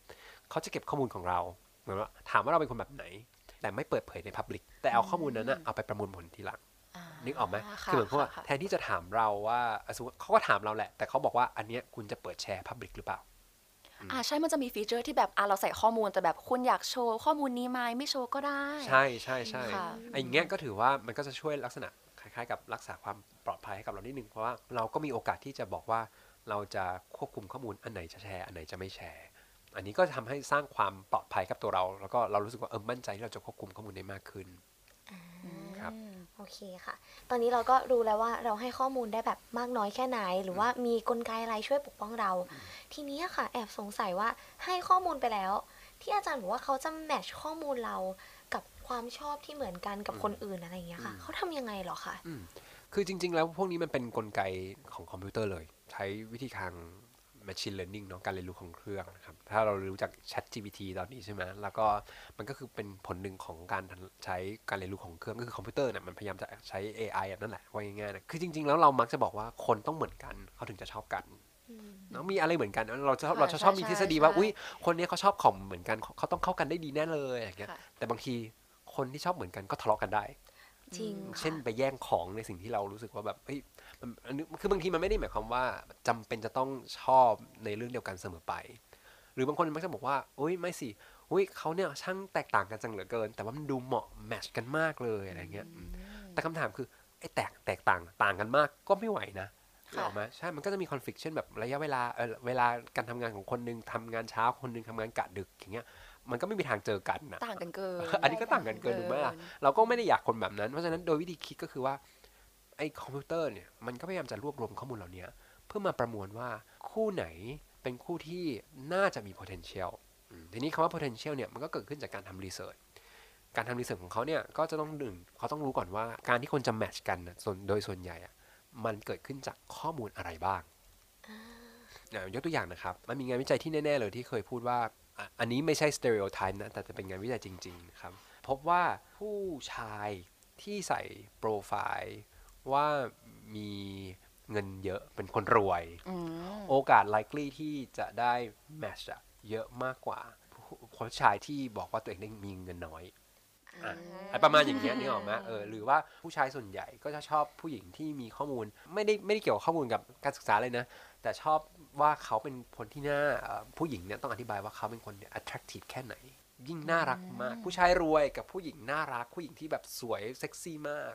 เขาจะเก็บข้อมูลของเราเหมือนว่าถามว่าเราเป็นคนแบบไหน แต่ไม่เปิดเผยในพับลิกแต่เอาข้อมูลนั้นนะเอาไปประมวลผลทีหลัง นึกออกไหม
ค่ะ
คือเหมือนกับว่า
ค่ะ
แทนที่จะถามเราว่าอะสมมติเขาก็ถามเราแหละ แต่เขาบอกว่าอันเนี้ยคุณจะเปิดแชร์พับลิกหรือเปล่า
อ่าใช่ มันจะมีฟีเจอร์ที่แบบอะเราใส่ข้อมูลแต่แบบคุณอยากโชว์ข้อมูลนี้ไหมไม่โชว์ก็ได้
ใช่ใช่ใช่
ค่ะ
ไอ้อย่างเงี้ยก็ถือว่ามันก็จะช่วยลักษณะคล้ายๆ กับรักษาความปลอดภัยให้กับเรานิดนึงเพราะว่าเราก็มีโอกาสที่จะบอกว่าเราจะควบคุมข้อมูลอันไหนจะแชร์อันไหนจะไม่แชร์ อันนี้ก็ทำให้สร้างความปลอดภัยกับตัวเรา แล้วก็เรารู้สึกว่าเออมั่นใจที่เราจะควบคุมข้อมูลได้มากขึ้นครับ
โอเคค่ะ ตอนนี้เราก็รู้แล้วว่าเราให้ข้อมูลได้แบบมากน้อยแค่ไหน หรือว่ามีกลไกอะไรช่วยปกป้องเรา ทีนี้อะค่ะ แอบสงสัยว่าให้ข้อมูลไปแล้ว ที่อาจารย์บอกว่าเขาจะแมทช์ข้อมูลเรากับความชอบที่เหมือนกันกับคนอื่นอะไรอย่างเงี้ยค่ะ เขาทำยังไงเหรอคะ
คือจริง ๆ แล้วพวกนี้มันเป็นนกลไกของคอมพิวเตอร์เลย ใช้วิธีทาง machine learning เนาะการเรียนรู้ของเครื่องนะครับถ้าเรารู้จัก Chat GPT ตอนนี้ใช่ไหมแล้วก็มันก็คือเป็นผลหนึ่งของการใช้การเรียนรู้ของเครื่องก็คือคอมพิวเตอร์เนี่ยมันพยายามจะใช้ AI แบบนั่นแหละว่าง่ายๆนะคือจริงๆ แล้วเรามักจะบอกว่าคนต้องเหมือนกันเขาถึงจะชอบกันเนาะมีอะไรเหมือนกันเราจะเราจะชอบมีทฤษฎีว่า
ใช่
อุ้ยคนนี้เขาชอบของเหมือนกันเขาเขาต้องเข้ากันได้ดีแน่เลยอย่างเงี้ย
ค่ะ
แต่บางทีคนที่ชอบเหมือนกันก็ทะเลาะกันได้
จริง
เช่น
ค่ะ
ไปแย่งของในสิ่งที่เรารู้สึกว่าแบบเฮ้ยมันอันนี้ คือบางทีมันไม่ได้หมายความว่าจำเป็นจะต้องชอบในเรื่องเดียวกันเสมอไป หรือบางคนมักจะบอกว่าโอ้ยไม่สิอุ้ยเขาเนี่ยช่างแตกต่างกันจังเหลือเกิน แต่ว่ามันดูเหมาะแมทชกันมากเลยอะไรเงี้ยอืมแต่คำถามคือไอ้แตกแตกต่างต่างกันมากก็ไม่ไหวนะ
ค่ะ
ออกไหมใช่มันก็จะมี conflict เช่นแบบระยะเวลาเออเวลาการทำงานของคนหนึ่งทำงานเช้าคนหนึ่งทำงานกะดึกอย่างเงี้ยมันก็ไม่มีทางเจอกันนะ
ต่างกันเกิน
อันนี้ก็ต่างกันเกินถูกไหมล่ะเราก็ไม่ได้อยากคนแบบนั้น เพราะฉะนั้นโดยวิธีคิดก็คือว่า ไอ้คอมพิวเตอร์เนี่ยมันก็พยายามจะรวบรวมข้อมูลเหล่านี้เพื่อมาประมวลว่าคู่ไหนเป็นคู่ที่น่าจะมี potential อืมทีนี้คำว่า potential เนี่ยมันก็เกิดขึ้นจากการทำ researchการทำรีเสิร์ชของเขาเนี่ยก็จะต้องหนึ่งเขาต้องรู้ก่อนว่าการที่คนจะแมทช์กันน่ะส่วนโดยส่วนใหญ่อะมันเกิดขึ้นจากข้อมูลอะไรบ้างอ่ายกตัวอย่างนะครับ มันมีงานวิจัยที่แน่ ๆ เลยที่เคยพูดว่าอะอันนี้ไม่ใช่ stereotype นะ แต่จะเป็นงานวิจัยจริงๆนะครับ พบว่าผู้ชายที่ใส่โปรไฟล์ ว่ามีเงินเยอะเป็นคนรวย
อืม
โอกาส likely ที่จะได้ match อะเยอะมากกว่าผู้ผู้ชายที่บอกว่าตัวเองได้มีเงินน้อยอะอะไรประมาณอย่างเงี้ยนึกออกไหมเออหรือว่าผู้ชายส่วนใหญ่ก็จะชอบผู้หญิงที่มีข้อมูล ไม่ได้ไม่ได้เกี่ยวกับข้อมูลกับการศึกษาเลยนะ แต่ชอบว่าเขาเป็นคนที่น่าเอ่อผู้หญิงเนี่ยต้องอธิบายว่าเขาเป็นคนเนี่ย attractive แค่ไหน ยิ่งน่ารักมาก ผู้ชายรวยกับผู้หญิงน่ารัก ผู้หญิงที่แบบสวยเซ็กซี่มาก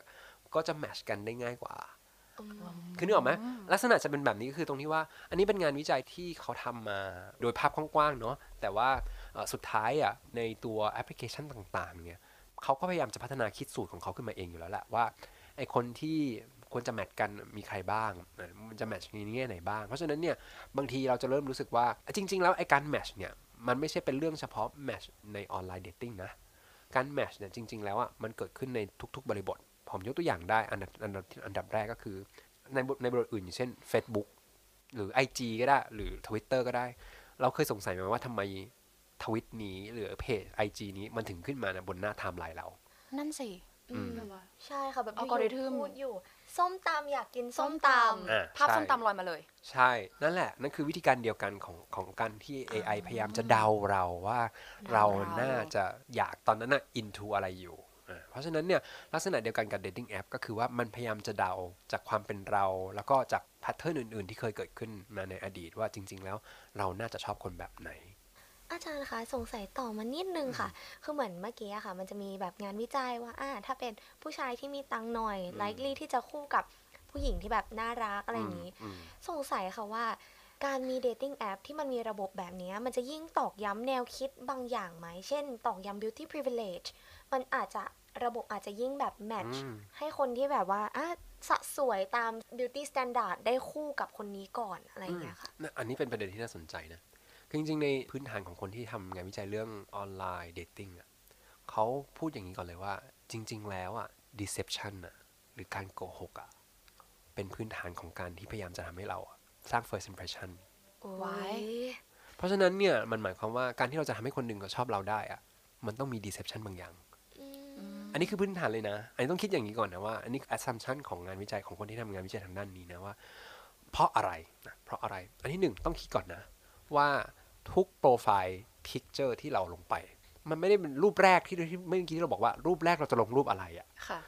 ก็จะแมทชกันได้ง่ายกว่า คือนึกออกไหมลักษณะจะเป็นแบบนี้ก็คือตรงที่ว่า อันนี้เป็นงานวิจัยที่เขาทำมาโดยภาพกว้างๆเนาะแต่ว่าเอ่อสุดท้ายอะในตัวแอปพลิเคชันต่างๆเนี่ยเขาก็พยายามจะพัฒนาคิดสูตรของเขาขึ้นมาเองอยู่แล้วแหละว่าไอคนที่ควรจะ match กันมีใครบ้างเอ่อมันจะ match ในแง่ไหนบ้าง เพราะฉะนั้นเนี่ยบางทีเราจะเริ่มรู้สึกว่า จริง ๆ แล้วไอการ match เนี่ยมันไม่ใช่เป็นเรื่องเฉพาะ match ใน online dating นะ การ match เนี่ยจริง ๆ แล้วอะมันเกิดขึ้นในทุก ๆ บริบท ผมยกตัวอย่างได้อันดับอันดับอันดับแรกก็คือ ในบทในบริบทอื่นอย่างเช่น Facebook หรือ IG ก็ได้ หรือ Twitter ก็ได้ เราเคยสงสัยไหมว่าทำไมทวิตนี้หรือเพจ IG นี้มันถึงขึ้นมานะบนหน้าไทม์ไลน์เรา
นั่นสิ
อืม
แบบว่า
ใช่ค่ะแบบ
อัลกอริทึม
พูดอยู่ ส้มตำอยากกินส้มตำ
อะ
ภาพ
ใช่
ส้มตำลอยมาเลย
ใช่ นั่นแหละ นั่นคือวิธีการเดียวกันของของการที่ AI พยายามจะเดาเราว่า เรา
เรา
น่าจะอยากตอนนั้นน่ะ into อะไรอยู่อะ เพราะฉะนั้นเนี่ยลักษณะเดียวกันกับ dating app ก็คือว่ามันพยายามจะเดาจากความเป็นเรา แล้วก็จากแพทเทิร์นอื่น ๆ ที่เคยเกิดขึ้นมาในอดีตว่าจริง ๆ แล้วเราน่าจะชอบคนแบบไหนำ
อาจารย์คะสงสัยต่อมานิดนึงค่ะ คือเหมือนเมื่อกี้อะค่ะ มันจะมีแบบงานวิจัยว่าอ่าถ้าเป็นผู้ชายที่มีตังค์หน่อย likely ที่จะคู่กับผู้หญิงที่แบบน่ารักอะไรอย่างนี้
อืม
สงสัยค่ะว่า การมี dating app ที่มันมีระบบแบบเนี้ยมันจะยิ่งตอกย้ำแนวคิดบางอย่างไหม เช่น ตอกย้ำ beauty privilege มันอาจจะ ระบบอาจจะยิ่งแบบ match
อืม
ให้คนที่แบบว่าอะสะสวยตาม beauty standard ได้คู่กับคนนี้ก่อนอะไรอย่างเงี้ยค่ะ
นะอันนี้เป็นประเด็นที่น่าสนใจนะคือจริงๆ ในพื้นฐานของคนที่ทำงานวิจัยเรื่องออนไลน์เดทติ้งอะเขาพูดอย่างนี้ก่อนเลยว่า จริง ๆ แล้วอะ deception อะหรือการโกหกอะเป็นพื้นฐานของการที่พยายามจะทำให้เราอะสร้าง first impression
ไว้
เพราะฉะนั้นเนี่ยมันหมายความว่าการที่เราจะทำให้คนหนึ่งเขาชอบเราได้อะมันต้องมี deception บางอย่าง อันนี้คือพื้นฐานเลยนะ อันนี้ต้องคิดอย่างนี้ก่อนนะว่า อันนี้ assumption ของงานวิจัยของคนที่ทำงานวิจัยทางด้านนี้นะว่า เพราะอะไรนะเพราะอะไร อันที่หนึ่งต้องคิดก่อนนะ ว่าทุก profile picture ที่เราลงไป มันไม่ได้เป็นรูปแรกที่ที่เมื่อกี้ที่เราบอกว่ารูปแรกเราจะลงรูปอะไรอะ
ค่ะ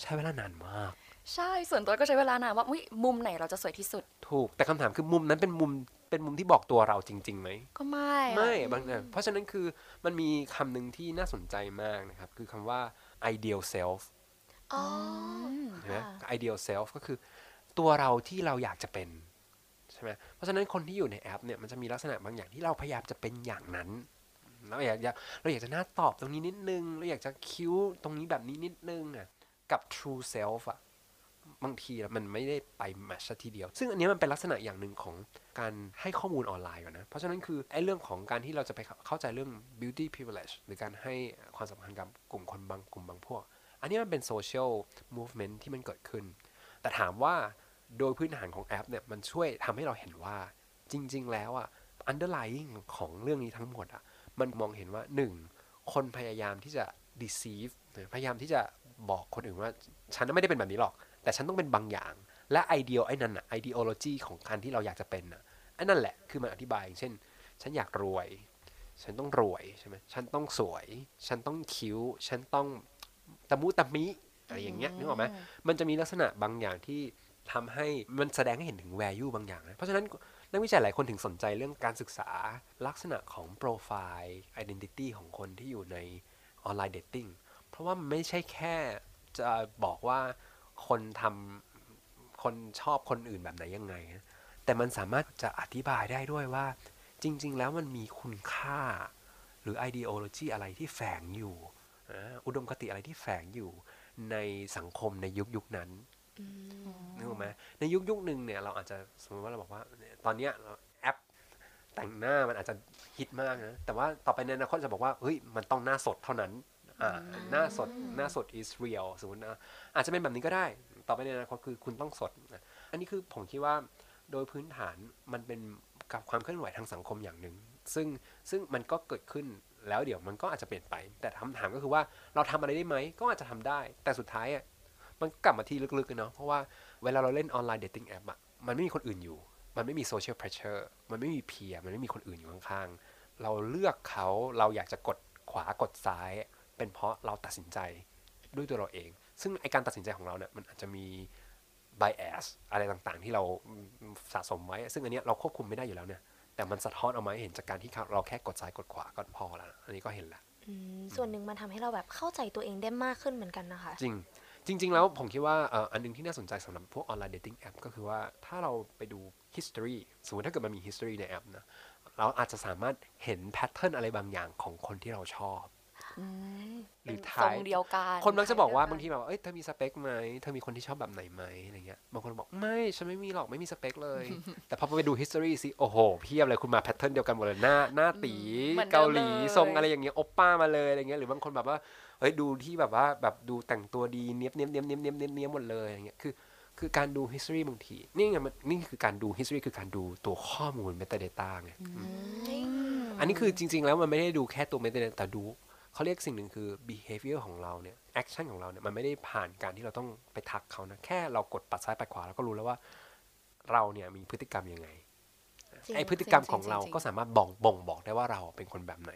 ใช้เวลานานมาก
ใช่ส่วนตัวก็ใช้เวลานานว่าอุ๊ยมุมไหนเราจะสวยที่สุด
ถูกแต่คำถามคือมุมนั้นเป็นมุมเป็นมุมที่บอกตัวเราจริงๆไหม
ก็ไม่อะ
ไม่บางเนี่ยเพราะฉะนั้นคือมันมีคำหนึ่งที่น่าสนใจมากนะครับ คือคำว่า ideal self
อ๋อ
ใช่ไหม
ค่ะ
ideal self ก็คือตัวเราที่เราอยากจะเป็นใช่ไหมเพราะฉะนั้นคนที่อยู่ในแอปเนี่ยมันจะมีลักษณะบางอย่างที่เราพยายามจะเป็นอย่างนั้นเราอยากอยากเราอยากจะหน้าตอบตรงนี้นิดนึง เราอยากจะคิ้วตรงนี้แบบนี้นิดนึงอะกับ true self อะ บางทีมันไม่ได้ไปแมทช์ทีเดียว ซึ่งอันนี้มันเป็นลักษณะอย่างหนึ่งของการให้ข้อมูลออนไลน์ก่อนนะ เพราะฉะนั้นคือไอ้เรื่องของการที่เราจะไปเข้าใจเรื่อง beauty privilege หรือการให้ความสำคัญกับกลุ่มคนบางกลุ่มบางพวก อันนี้มันเป็น social movement ที่มันเกิดขึ้น แต่ถามว่าโดยพื้นฐานของแอปเนี่ยมันช่วยทำให้เราเห็นว่าจริง ๆ แล้วอะ underlying ของเรื่องนี้ทั้งหมดอะมันมองเห็นว่าหนึ่งคนพยายามที่จะ deceive พยายามที่จะบอกคนอื่นว่า ฉันไม่ได้เป็นแบบนี้หรอก แต่ฉันต้องเป็นบางอย่าง และไอเดียไอ้นั่นอะ ideology ของการที่เราอยากจะเป็นอะไอ้นั่นแหละคือมันอธิบายอย่างเช่น ฉันอยากรวย ฉันต้องรวยใช่ไหมฉันต้องสวย ฉันต้องคิ้ว ฉันต้องตะมุตะมิอะไรอย่างเงี้ยนึกออกไหมมันจะมีลักษณะบางอย่างที่ทำให้มันแสดงให้เห็นถึง value บางอย่างนะเพราะฉะนั้นนักวิจัยหลายคนถึงสนใจเรื่องการศึกษาลักษณะของโปรไฟล์ identity ของคนที่อยู่ในออนไลน์เดทติ้งเพราะว่ามันไม่ใช่แค่จะบอกว่า คนทำคนชอบคนอื่นแบบไหนยังไงนะแต่มันสามารถจะอธิบายได้ด้วยว่า จริง ๆ แล้วมันมีคุณค่า หรือ ideology อะไรที่แฝงอยู่อ่าอุดมคติอะไรที่แฝงอยู่ในสังคมในยุคยุคๆนั้นนึกออกไหมในยุคยุคหนึ่งเนี่ยเราอาจจะสมมติว่าเราบอกว่าเนี่ยตอนเนี้ยเราแอปแต่งหน้ามันอาจจะฮิตมากนะ แต่ว่าต่อไปในอนาคตจะบอกว่าเฮ้ยมันต้องหน้าสดเท่านั้นอ่า หน้าสดหน้าสด is real สมมตินะอาจจะเป็นแบบนี้ก็ได้ ต่อไปในอนาคตคือคุณต้องสดนะอันนี้คือผมคิดว่าโดยพื้นฐานมันเป็นกับความเคลื่อนไหวทางสังคมอย่างหนึ่งซึ่งซึ่งมันก็เกิดขึ้นแล้วเดี๋ยวมันก็อาจจะเปลี่ยนไป แต่คำถามก็คือว่าเราทำอะไรได้ไหมก็อาจจะทำได้ แต่สุดท้ายอะมันกลับมาที่ลึกๆเนาะเพราะว่าเวลาเราเล่น online dating app อะมันไม่มีคนอื่นอยู่ มันไม่มี social pressure มันไม่มี peer มันไม่มีคนอื่นอยู่ข้างๆ เราเลือกเขาเราอยากจะกดขวากดซ้าย เป็นเพราะเราตัดสินใจด้วยตัวเราเอง ซึ่งไอการตัดสินใจของเราเนี่ยมันอาจจะมี bias อะไรต่างๆ ที่เราสะสมไว้ ซึ่งอันเนี้ยเราควบคุมไม่ได้อยู่แล้วเนี่ย แต่มันสะท้อนออกมาให้เห็นจากการที่เราแค่กดซ้ายกดขวาก็พอแล้ว อันนี้ก็เห็นแล้ว
อืมส่วนหนึ่งมันทำให้เราแบบเข้าใจตัวเองได้มากขึ้นเหมือนกันนะคะ
จริง จริง ๆ แล้วผมคิดว่าเอ่ออันหนึ่งที่น่าสนใจสำหรับพวก online dating app ก็คือว่าถ้าเราไปดู history สมมติถ้าเกิดมันมี history ในแอปนะ เราอาจจะสามารถเห็น pattern อะไรบางอย่างของคนที่เราชอบ
อืม
หรือ
เป็น
type
ทรงเดียวกัน
คนมักจะบอกว่า
คล้ยๆ
บางทีแบบว่าเอ้ยเธอมีสเปคไหมเธอมีคนที่ชอบแบบไหนไหมอะไรเงี้ยบางคนบอกไม่ฉันไม่มีหรอกไม่มีสเปคเลย แต่พอไปดู history สิโอ้โหเพียบเลยคุณมา pattern เดียวกันหมดเลยหน้าหน้าตี๋
เหมือนเดิม
เกาหลี
เลย
ทรงอะไรอย่างเงี้ยโอปป้ามาเลยอะไรเงี้ยหรือบางคนแบบว่าเฮ้ยดูที่แบบว่าแบบดูแต่งตัวดีเนี้ยบเนี้ยบเนี้ยบเนี้ยบเนี้ยบเนี้ยบเนี้ยบหมดเลยอะไรเงี้ยคือคือการดู history บางที นี่ไงมันนี่คือการดู history คือการดูตัวข้อมูล metadata ไงอืมอันนี้คือจริง ๆ แล้วมันไม่ได้ดูแค่ตัว metadata แต่ดู เขาเรียกสิ่งหนึ่งคือ behavior ของเราเนี่ย action ของเราเนี่ยมันไม่ได้ผ่านการที่เราต้องไปทักเขานะแค่เรากดปัดซ้ายปัดขวาเราก็รู้แล้วว่าเราเนี่ยมีพฤติกรรมยังไง
จริง
ไอพฤติกรรม
จริงๆ
ของเรา
จริงๆ
ก็สามารถบ่งบ่งบอกได้ว่าเราเป็นคนแบบไหน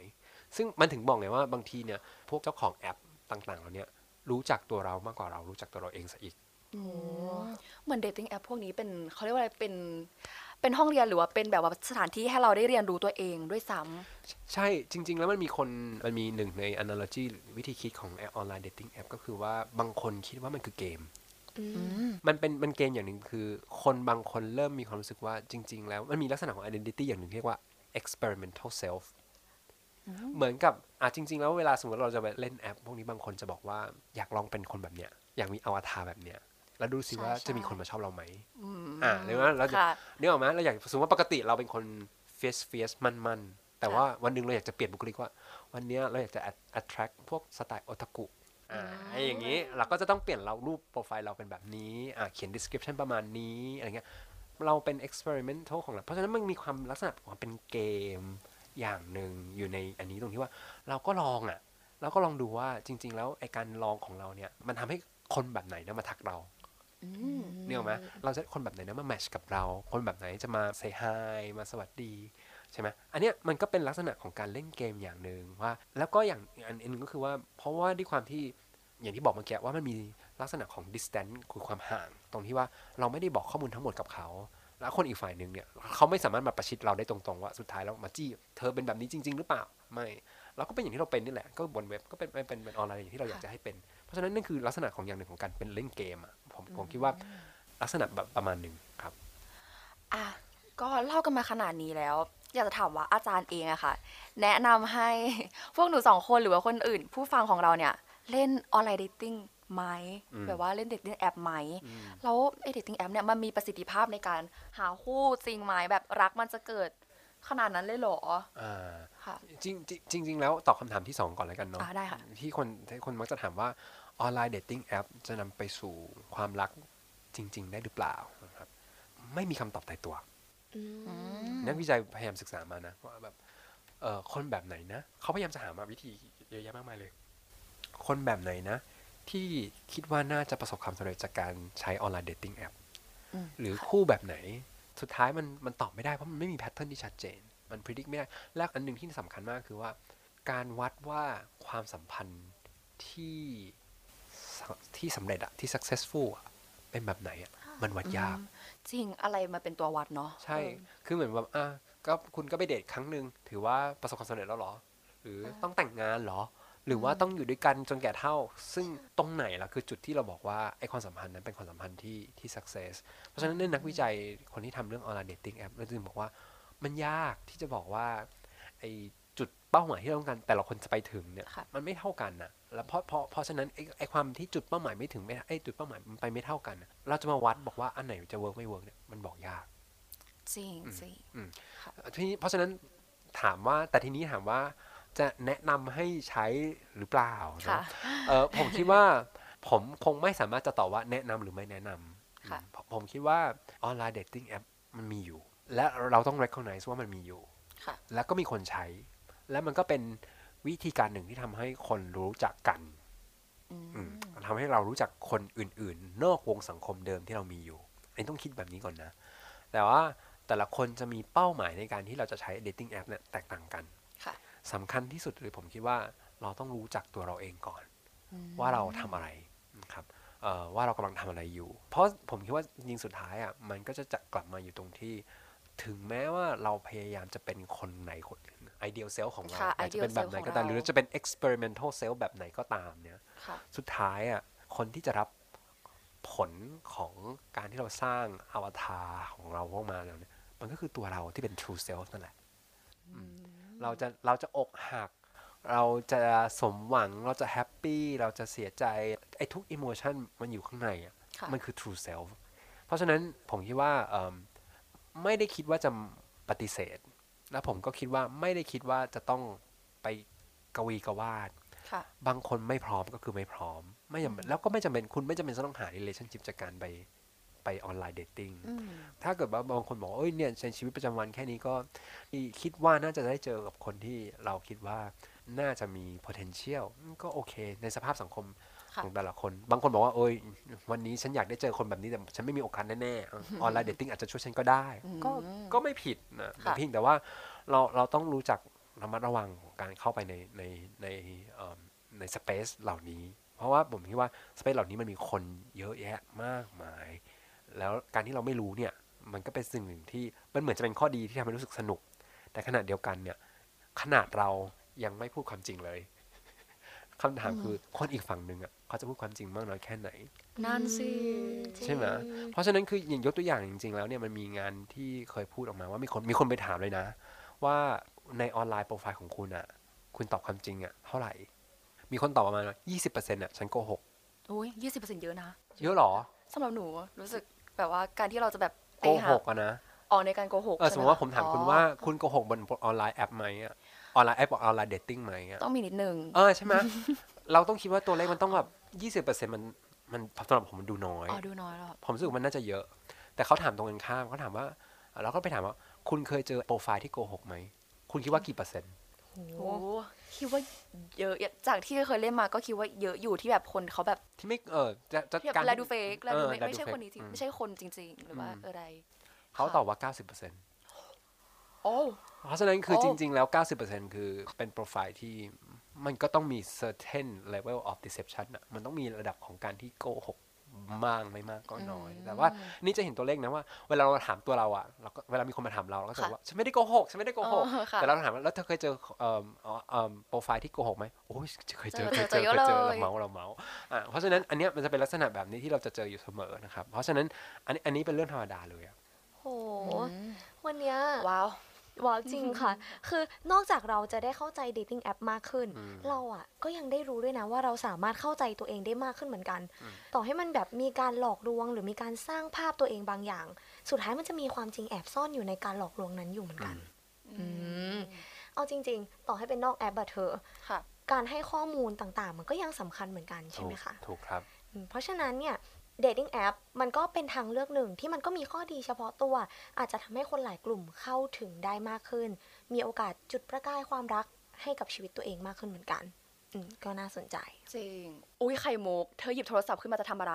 ซึ่งมันถึงบอกไงว่าบางทีเนี่ยพวกเจ้าของแอปต่างๆเหล่าเนี้ยรู้จักตัวเรามากกว่าเรารู้จักตัวเราเองซะอีก
อืมเหมือน dating app พวกนี้เป็นเขาเรียกว่าอะไรเป็น เป็นห้องเรียนหรือว่าเป็นแบบว่าสถานที่ให้เราได้เรียนรู้ตัวเองด้วยซ้ำ
ใช่จริง ๆ แล้วมันมีคนมันมีหนึ่งใน analogy หรือวิธีคิดของแอป online dating app ก็คือว่าบางคนคิดว่ามันคือเกมมันเป็นมันเกมอย่างหนึ่งคือ คนบางคนเริ่มมีความรู้สึกว่าจริง ๆ แล้วมันมีลักษณะของ identity อย่างหนึ่งที่เรียกว่า experimental self เหมือนกับอะจริง ๆ แล้วเวลาสมมติเราจะไปเล่นแอป พวกนี้บางคนจะบอกว่าอยากลองเป็นคนแบบเนี้ยอยากมีอวตารแบบเนี้ย แล้วดูสิว่า
ใช่
จะมีคนมาชอบเราไหม
อืม
อ่าหรือว่าเราจะ
ค่ะ
นึกออกไหมเราอยากสมมติว่าปกติเราเป็นคน fierce fierce มันมันๆแต่ว่าวันหนึ่งเราอยากจะเปลี่ยนบุคลิกว่า วันเนี้ยเราอยากจะ at- attract พวกสไตล์โอตากุอ่าไอ้อย่างนี้เราก็จะต้องเปลี่ยนเรารูปโปรไฟล์เราเป็นแบบนี้อ่าเขียน description ประมาณนี้อะไรเงี้ยเราเป็น experimental ของเราเพราะฉะนั้นมันมีความลักษณะของความเป็นเกมอย่างหนึ่งอยู่ในอันนี้ตรงที่ว่าเราก็ลองอะเราก็ลองดูว่าจริง ๆ แล้วไอการลองของเราเนี่ยมันทำให้คนแบบไหนนะมาทักเรา เนี่ยหรอไหมเราจะคนแบบไหนนะมาแมชกับเรา คนแบบไหนจะมาเซฮายมาสวัสดีใช่ไหมอันเนี้ยมันก็เป็นลักษณะของการเล่นเกมอย่างหนึ่งว่า แล้วก็อย่างอันอันหนึงก็คือว่า เพราะว่าด้วยความที่อย่างที่บอกเมื่อกี้ว่ามันมีลักษณะของ distance คือความห่าง ตรงที่ว่าเราไม่ได้บอกข้อมูลทั้งหมดกับเขา แล้วคนอีกฝ่ายหนึ่งเนี่ยเขาไม่สามารถมาประชิดเราได้ตรงๆ ว่าสุดท้ายแล้วมาจี้เธอเป็นแบบนี้จริง ๆ หรือเปล่าไม่เราก็เป็นอย่างที่เราเป็นนี่แหละก็บนเว็บก็เป็นเป็นเป็นออนไลน์อย่างที่เราอยากจะให้เป็น ราะฉะนั้นนั่นคือลักษณะของอย่างหนึ่งของการเป็นเล่นเกมอะผมผมคิดว่าลักษณะแบบประมาณหนึ่งครับ
อะก็เล่ากันมาขนาดนี้แล้ว อยากจะถามว่าอาจารย์เองอะค่ะ แนะนำให้พวกหนูสองคนหรือว่าคนอื่น ผู้ฟังของเราเนี่ยเล่น online dating ไหม
อืม
แบบว่าเล่น dating app ไหมแล้วไอ dating app เนี่ยมันมีประสิทธิภาพในการหาคู่จริงไหมแบบรักมันจะเกิด ขนาดนั้นเลยเหรอ
อ่า
ค่ะ
จริงจริงจริงๆแล้วตอบคำถามที่ 2 ก่อนแล้วกันเนาะ
อ่าได้ค่ะ
ที่คนที่คนมักจะถามว่าonline dating app จะนำไปสู่ความรักจริง ๆ ได้หรือเปล่านะครับ ไม่มีคำตอบตายตัวนักวิจัยพยายามศึกษามานะว่าแบบเออคนแบบไหนนะเขาพยายามจะหามาวิธีเยอะแยะมากมายเลย คนแบบไหนนะ ที่คิดว่าน่าจะประสบความสำเร็จจากการใช้ online dating app อื
ม
หรือคู่แบบไหน สุดท้ายมันมันตอบไม่ได้เพราะมันไม่มี pattern ที่ชัดเจน มัน predict ไม่ได้ และอันหนึ่งที่สำคัญมากคือว่า การวัดว่าความสัมพันธ์ที่สที่สำเร็จอะที่ successful อะเป็นแบบไหนอะมันวัดยาก
จริงอะไรมาเป็นตัววัดเนาะ
ใช่
เออ
คือเหมือนแบบอะก็คุณก็ไปเดทครั้งหนึ่งถือว่าประสบความสำเร็จแล้วเหรอ หรือต้องแต่งงานเหรอ หรือว่าต้องอยู่ด้วยกันจนแก่เท่า ซึ่งตรงไหนล่ะคือจุดที่เราบอกว่าไอ้ความสัมพันธ์นั้นเป็นความสัมพันธ์ที่ที่ success เพราะฉะนั้นเนี่ยนักวิจัยคนที่ทำเรื่องออนไลน์เดทติ้งแอปเราจึงบอกว่ามันยากที่จะบอกว่าไอ้จุดเป้าหมายที่เราต้องการแต่ละคนจะไปถึงเนี่ย
ค่ะ
มันไม่เท่ากันนะแล้วเพราะเพราะเพราะฉะนั้นไอ้ไอ้ความที่จุดเป้าหมายไม่ถึงไม่ไอ้จุดเป้าหมายมันไปไม่เท่ากันน่ะเราจะมาวัดบอกว่าอันไหนจะ work ไม่ work เนี่ยมันบอกยาก
จริงจริง
ทีนี้เพราะฉะนั้นถามว่าแต่ทีนี้ถามว่า จะแนะนำให้ใช้หรือเปล่า
ค่ะ
เนาะเออผมคิดว่าผมคงไม่สามารถจะตอบว่าแนะนำหรือไม่แนะนำ
ค่ะ
อืมผมผมคิดว่า online dating app มันมีอยู่ และเราต้อง recognize ว่ามันมีอยู่
ค่ะ
แล้วก็มีคนใช้ และมันก็เป็นวิธีการหนึ่งที่ทำให้คนรู้จักกันอืมทำให้เรารู้จักคนอื่น ๆ นอกวงสังคมเดิมที่เรามีอยู่อันนี้ต้องคิดแบบนี้ก่อนนะ แต่ว่าแต่ละคนจะมีเป้าหมายในการที่เราจะใช้ dating app เนี่ยแตกต่างกัน
ค่ะ
สำคัญที่สุดเลยผมคิดว่าเราต้องรู้จักตัวเราเองก่อน ว่าเราทำอะไรนะครับเอ่อว่าเรากำลังทำอะไรอยู่ เพราะผมคิดว่าจริงๆสุดท้ายอะมันก็จะจะกลับมาอยู่ตรงที่ ถึงแม้ว่าเราพยายามจะเป็นคนไหนคนหนึ่ง ideal self ของเรา
ค่ะ
อยากจะเป็นแบบไหน
ideal
ก็ตาม
self
หรือจะเป็น experimental self แบบไหนก็ตามเนี่ย
ค่ะ
สุดท้ายอะคนที่จะรับผลของการที่เราสร้างอวตารของเราออกมาแล้วเนี่ยมันก็คือตัวเราที่เป็น true self นั่นแหละอืม เราจะเราจะอกหัก เราจะสมหวังเราจะแฮปปี้เราจะเสียใจไอ้ทุก emotion มันอยู่ข้างในอะ
ค่ะ
มันคือ true self เพราะฉะนั้นผมคิดว่าเอิ่มไม่ได้คิดว่าจะปฏิเสธ และผมก็คิดว่าไม่ได้คิดว่าจะต้องไปกวีกวาด
ค่ะ
บางคนไม่พร้อมก็คือไม่พร้อมไม่จำเป็นแล้วก็ไม่จำเป็นคุณไม่จำเป็นจะต้องหา relationship จากการไป ไป online datingถ้าเกิดว่าบางคนบอกว่าเอ้ยเนี่ยในชีวิตประจำวันแค่นี้ก็คิดว่าน่าจะได้เจอกับคนที่เราคิดว่าน่าจะมี potential ก็โอเค ในสภาพสังคม
ค่ะ
ของแต่ละคน บางคนบอกว่าเอ้ย วันนี้ฉันอยากได้เจอคนแบบนี้ แต่ฉันไม่มีโอกาสแน่ๆ ออนไลน์เดทติ้งอาจจะช่วยฉันก็ได้ ก็ก็ไม่ผิดนะ
ค่ะ
เพียงแต่ว่าเราเราต้องรู้จักระมัดระวังของการเข้าไปในในในเอิ่มในสเปซเหล่านี้ เพราะว่าผมคิดว่าสเปซเหล่านี้มันมีคนเยอะแยะมากมาย แล้วการที่เราไม่รู้เนี่ยมันก็เป็นสิ่งหนึ่งที่มันเหมือนจะเป็นข้อดีที่ทำให้รู้สึกสนุก แต่ขณะเดียวกันเนี่ยขนาดเรายังไม่พูดความจริงเลยคำถามคือคนอีกฝั่งหนึ่งอะเขาจะพูดความจริงมากน้อยแค่ไหน
นั่นสิ
ใช่ไหมเพราะฉะนั้นคืออย่างยกตัวอย่างจริง ๆ แล้วเนี่ยมันมีงานที่เคยพูดออกมาว่ามีคนมีคนไปถามเลยนะ ว่าในออนไลน์โปรไฟล์ของคุณอะ คุณตอบความจริงอะเท่าไหร่ มีคนตอบประมาณยี่สิบเปอร์เซ็นต์อะฉันโกหก
อุ้ยยี่สิบเปอร์เซ็นต์เยอะนะ
เยอะเหรอ
สำหรับหนูรู้สึก แบบว่าการที่เราจะแบบ
โก
ไปหา
หกอะนะ
ออกในการโกหก
เออสมมติว่าผมถามคุณว่า
อ๋อ
คุณโกหกบน online app ไหมอะ online app online dating ไหมอะ
ต้องมีนิดนึง
เออใช่ไหมเราต้องคิดว่าตัวเลขมันต้องแบบยี่สิบเปอร์เซ็นต์มันมันสำหรับผมมันดูน้อย
อ๋อดูน้อยแล้ว
ผมรู้สึกว่ามันน่าจะเยอะ แต่เขาถามตรงกันข้ามเขาถามว่าเราก็ไปถามว่า คุณเคยเจอโปรไฟล์ที่โกหกไหมคุณคิดว่ากี่เปอร์เซ็นต์
โอ้คิดว่าเยอะจากที่เคยเล่นมาก็คิดว่าเยอะอยู่ที่แบบคนเขาแบบ
ที่ไม่เออจะจะ
ที่แบบ
การ
แลดูเฟกแลดูไม่
เออ
ไม่ใช่
แลดู
คนนี้จริง
fake
ไม่ใช่คนจริง ๆ หรือว่า
อืม
อะไร
เขาตอบว่า 90%เปอร์เซ็นต์
โอ้
เพราะฉะนั้นคือ
โอ้
จริง ๆ แล้ว 90%คือเป็นโปรไฟล์ที่มันก็ต้องมี certain level of deception อะมันต้องมีระดับของการที่โกหก มากไม่มากก็น้อย แต่ว่านี่จะเห็นตัวเลขนะว่า เวลาเราถามตัวเราอะเราก็เวลามีคนมาถามเราเราก็จะบอกว่าฉันไม่ได้โกหกฉันไม่ได้โกหก
เออค่ะ
แต่เราถามว่าแล้วเธอเคยเจอเอ่อเอ่อเอ่อโปรไฟล์ที่โกหกไหมโอ้ยเคยเจอ
เจ
เค
อย
เจอ
เจอเยอะ
เคยเจอ
เลย
เราเมาส์เราเมาส์อะเพราะฉะนั้นอันเนี้ยมันจะเป็นลักษณะแบบนี้ที่เราจะเจออยู่เสมอนะครับเพราะฉะนั้นอันนี้อันนี้เป็นเรื่องธรรมดาเลยอะ
โหวันเนี้ย
ว้าว
ว้าวจริงค่ะ คือนอกจากเราจะได้เข้าใจ dating app มากขึ้น เราอะก็ยังได้รู้ด้วยนะว่าเราสามารถเข้าใจตัวเองได้มากขึ้นเหมือนกัน ต่อให้มันแบบมีการหลอกลวง หรือมีการสร้างภาพตัวเองบางอย่าง สุดท้ายมันจะมีความจริงแอบซ่อนอยู่ในการหลอกลวงนั้นอยู่เหมือนกันอืมเอาจริง ๆ ต่อให้เป็นนอกแอปอะเธอ
ค่ะ
การให้ข้อมูลต่างๆ มันก็ยังสำคัญเหมือนกันใช่ไหมคะ
ถูกครับ
อืมเพราะฉะนั้นเนี่ย เดทติ้งแอปมันก็เป็นทางเลือกหนึ่งที่มันก็มีข้อดีเฉพาะตัว อาจจะทำให้คนหลายกลุ่มเข้าถึงได้มากขึ้น มีโอกาสจุดประกายความรักให้กับชีวิตตัวเองมากขึ้นเหมือนกัน ก็น่าสนใจ
จริง อุ้ยไข่มุก เธอหยิบโทรศัพท์ขึ้นมาจะทำอะไร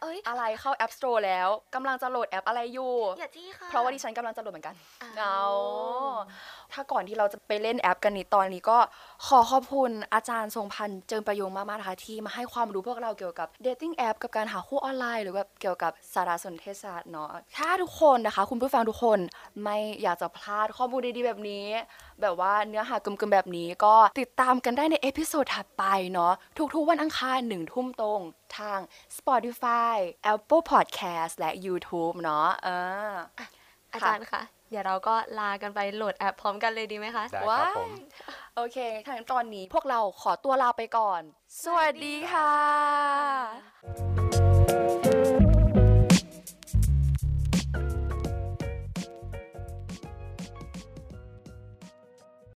เอ้ย
อะไรเข้า App Store แล้วกำลังจะโหลดแอปอะไรอยู่
อย่าจี้ค่ะ
เพราะว่าดิฉันกำลังจะโหลดเหมือนกัน
อ้าว
เอาถ้าก่อนที่เราจะไปเล่นแอปกันนี้ตอนนี้ก็ขอขอบคุณอาจารย์ทรงพันธ์เจิมประโยงมากๆนะคะที่มาให้ความรู้พวกเราเกี่ยวกับ dating app กับการหาคู่ออนไลน์ หรือว่าเกี่ยวกับสารสนเทศศาสตร์เนาะ ถ้าทุกคนนะคะ คุณผู้ฟังทุกคนไม่อยากจะพลาดข้อมูลดีๆแบบนี้ แบบว่าเนื้อหากลมๆแบบนี้ก็ติดตามกันได้ใน episode ถัดไปเนาะทุกๆวันอังคารหนึ่งทุ่มตรงทาง Spotify Apple Podcast และ YouTube เนาะเออ
อาจารย์คะเดี๋ยวเราก็ลากันไปโหลดแอปพร้อมกันเลยดีไหมคะ
ได้ครับ
ว้าย
ผม
โอเคทางตอนนี้พวกเราขอตัวลาไปก่อน สวัสดีค่ะ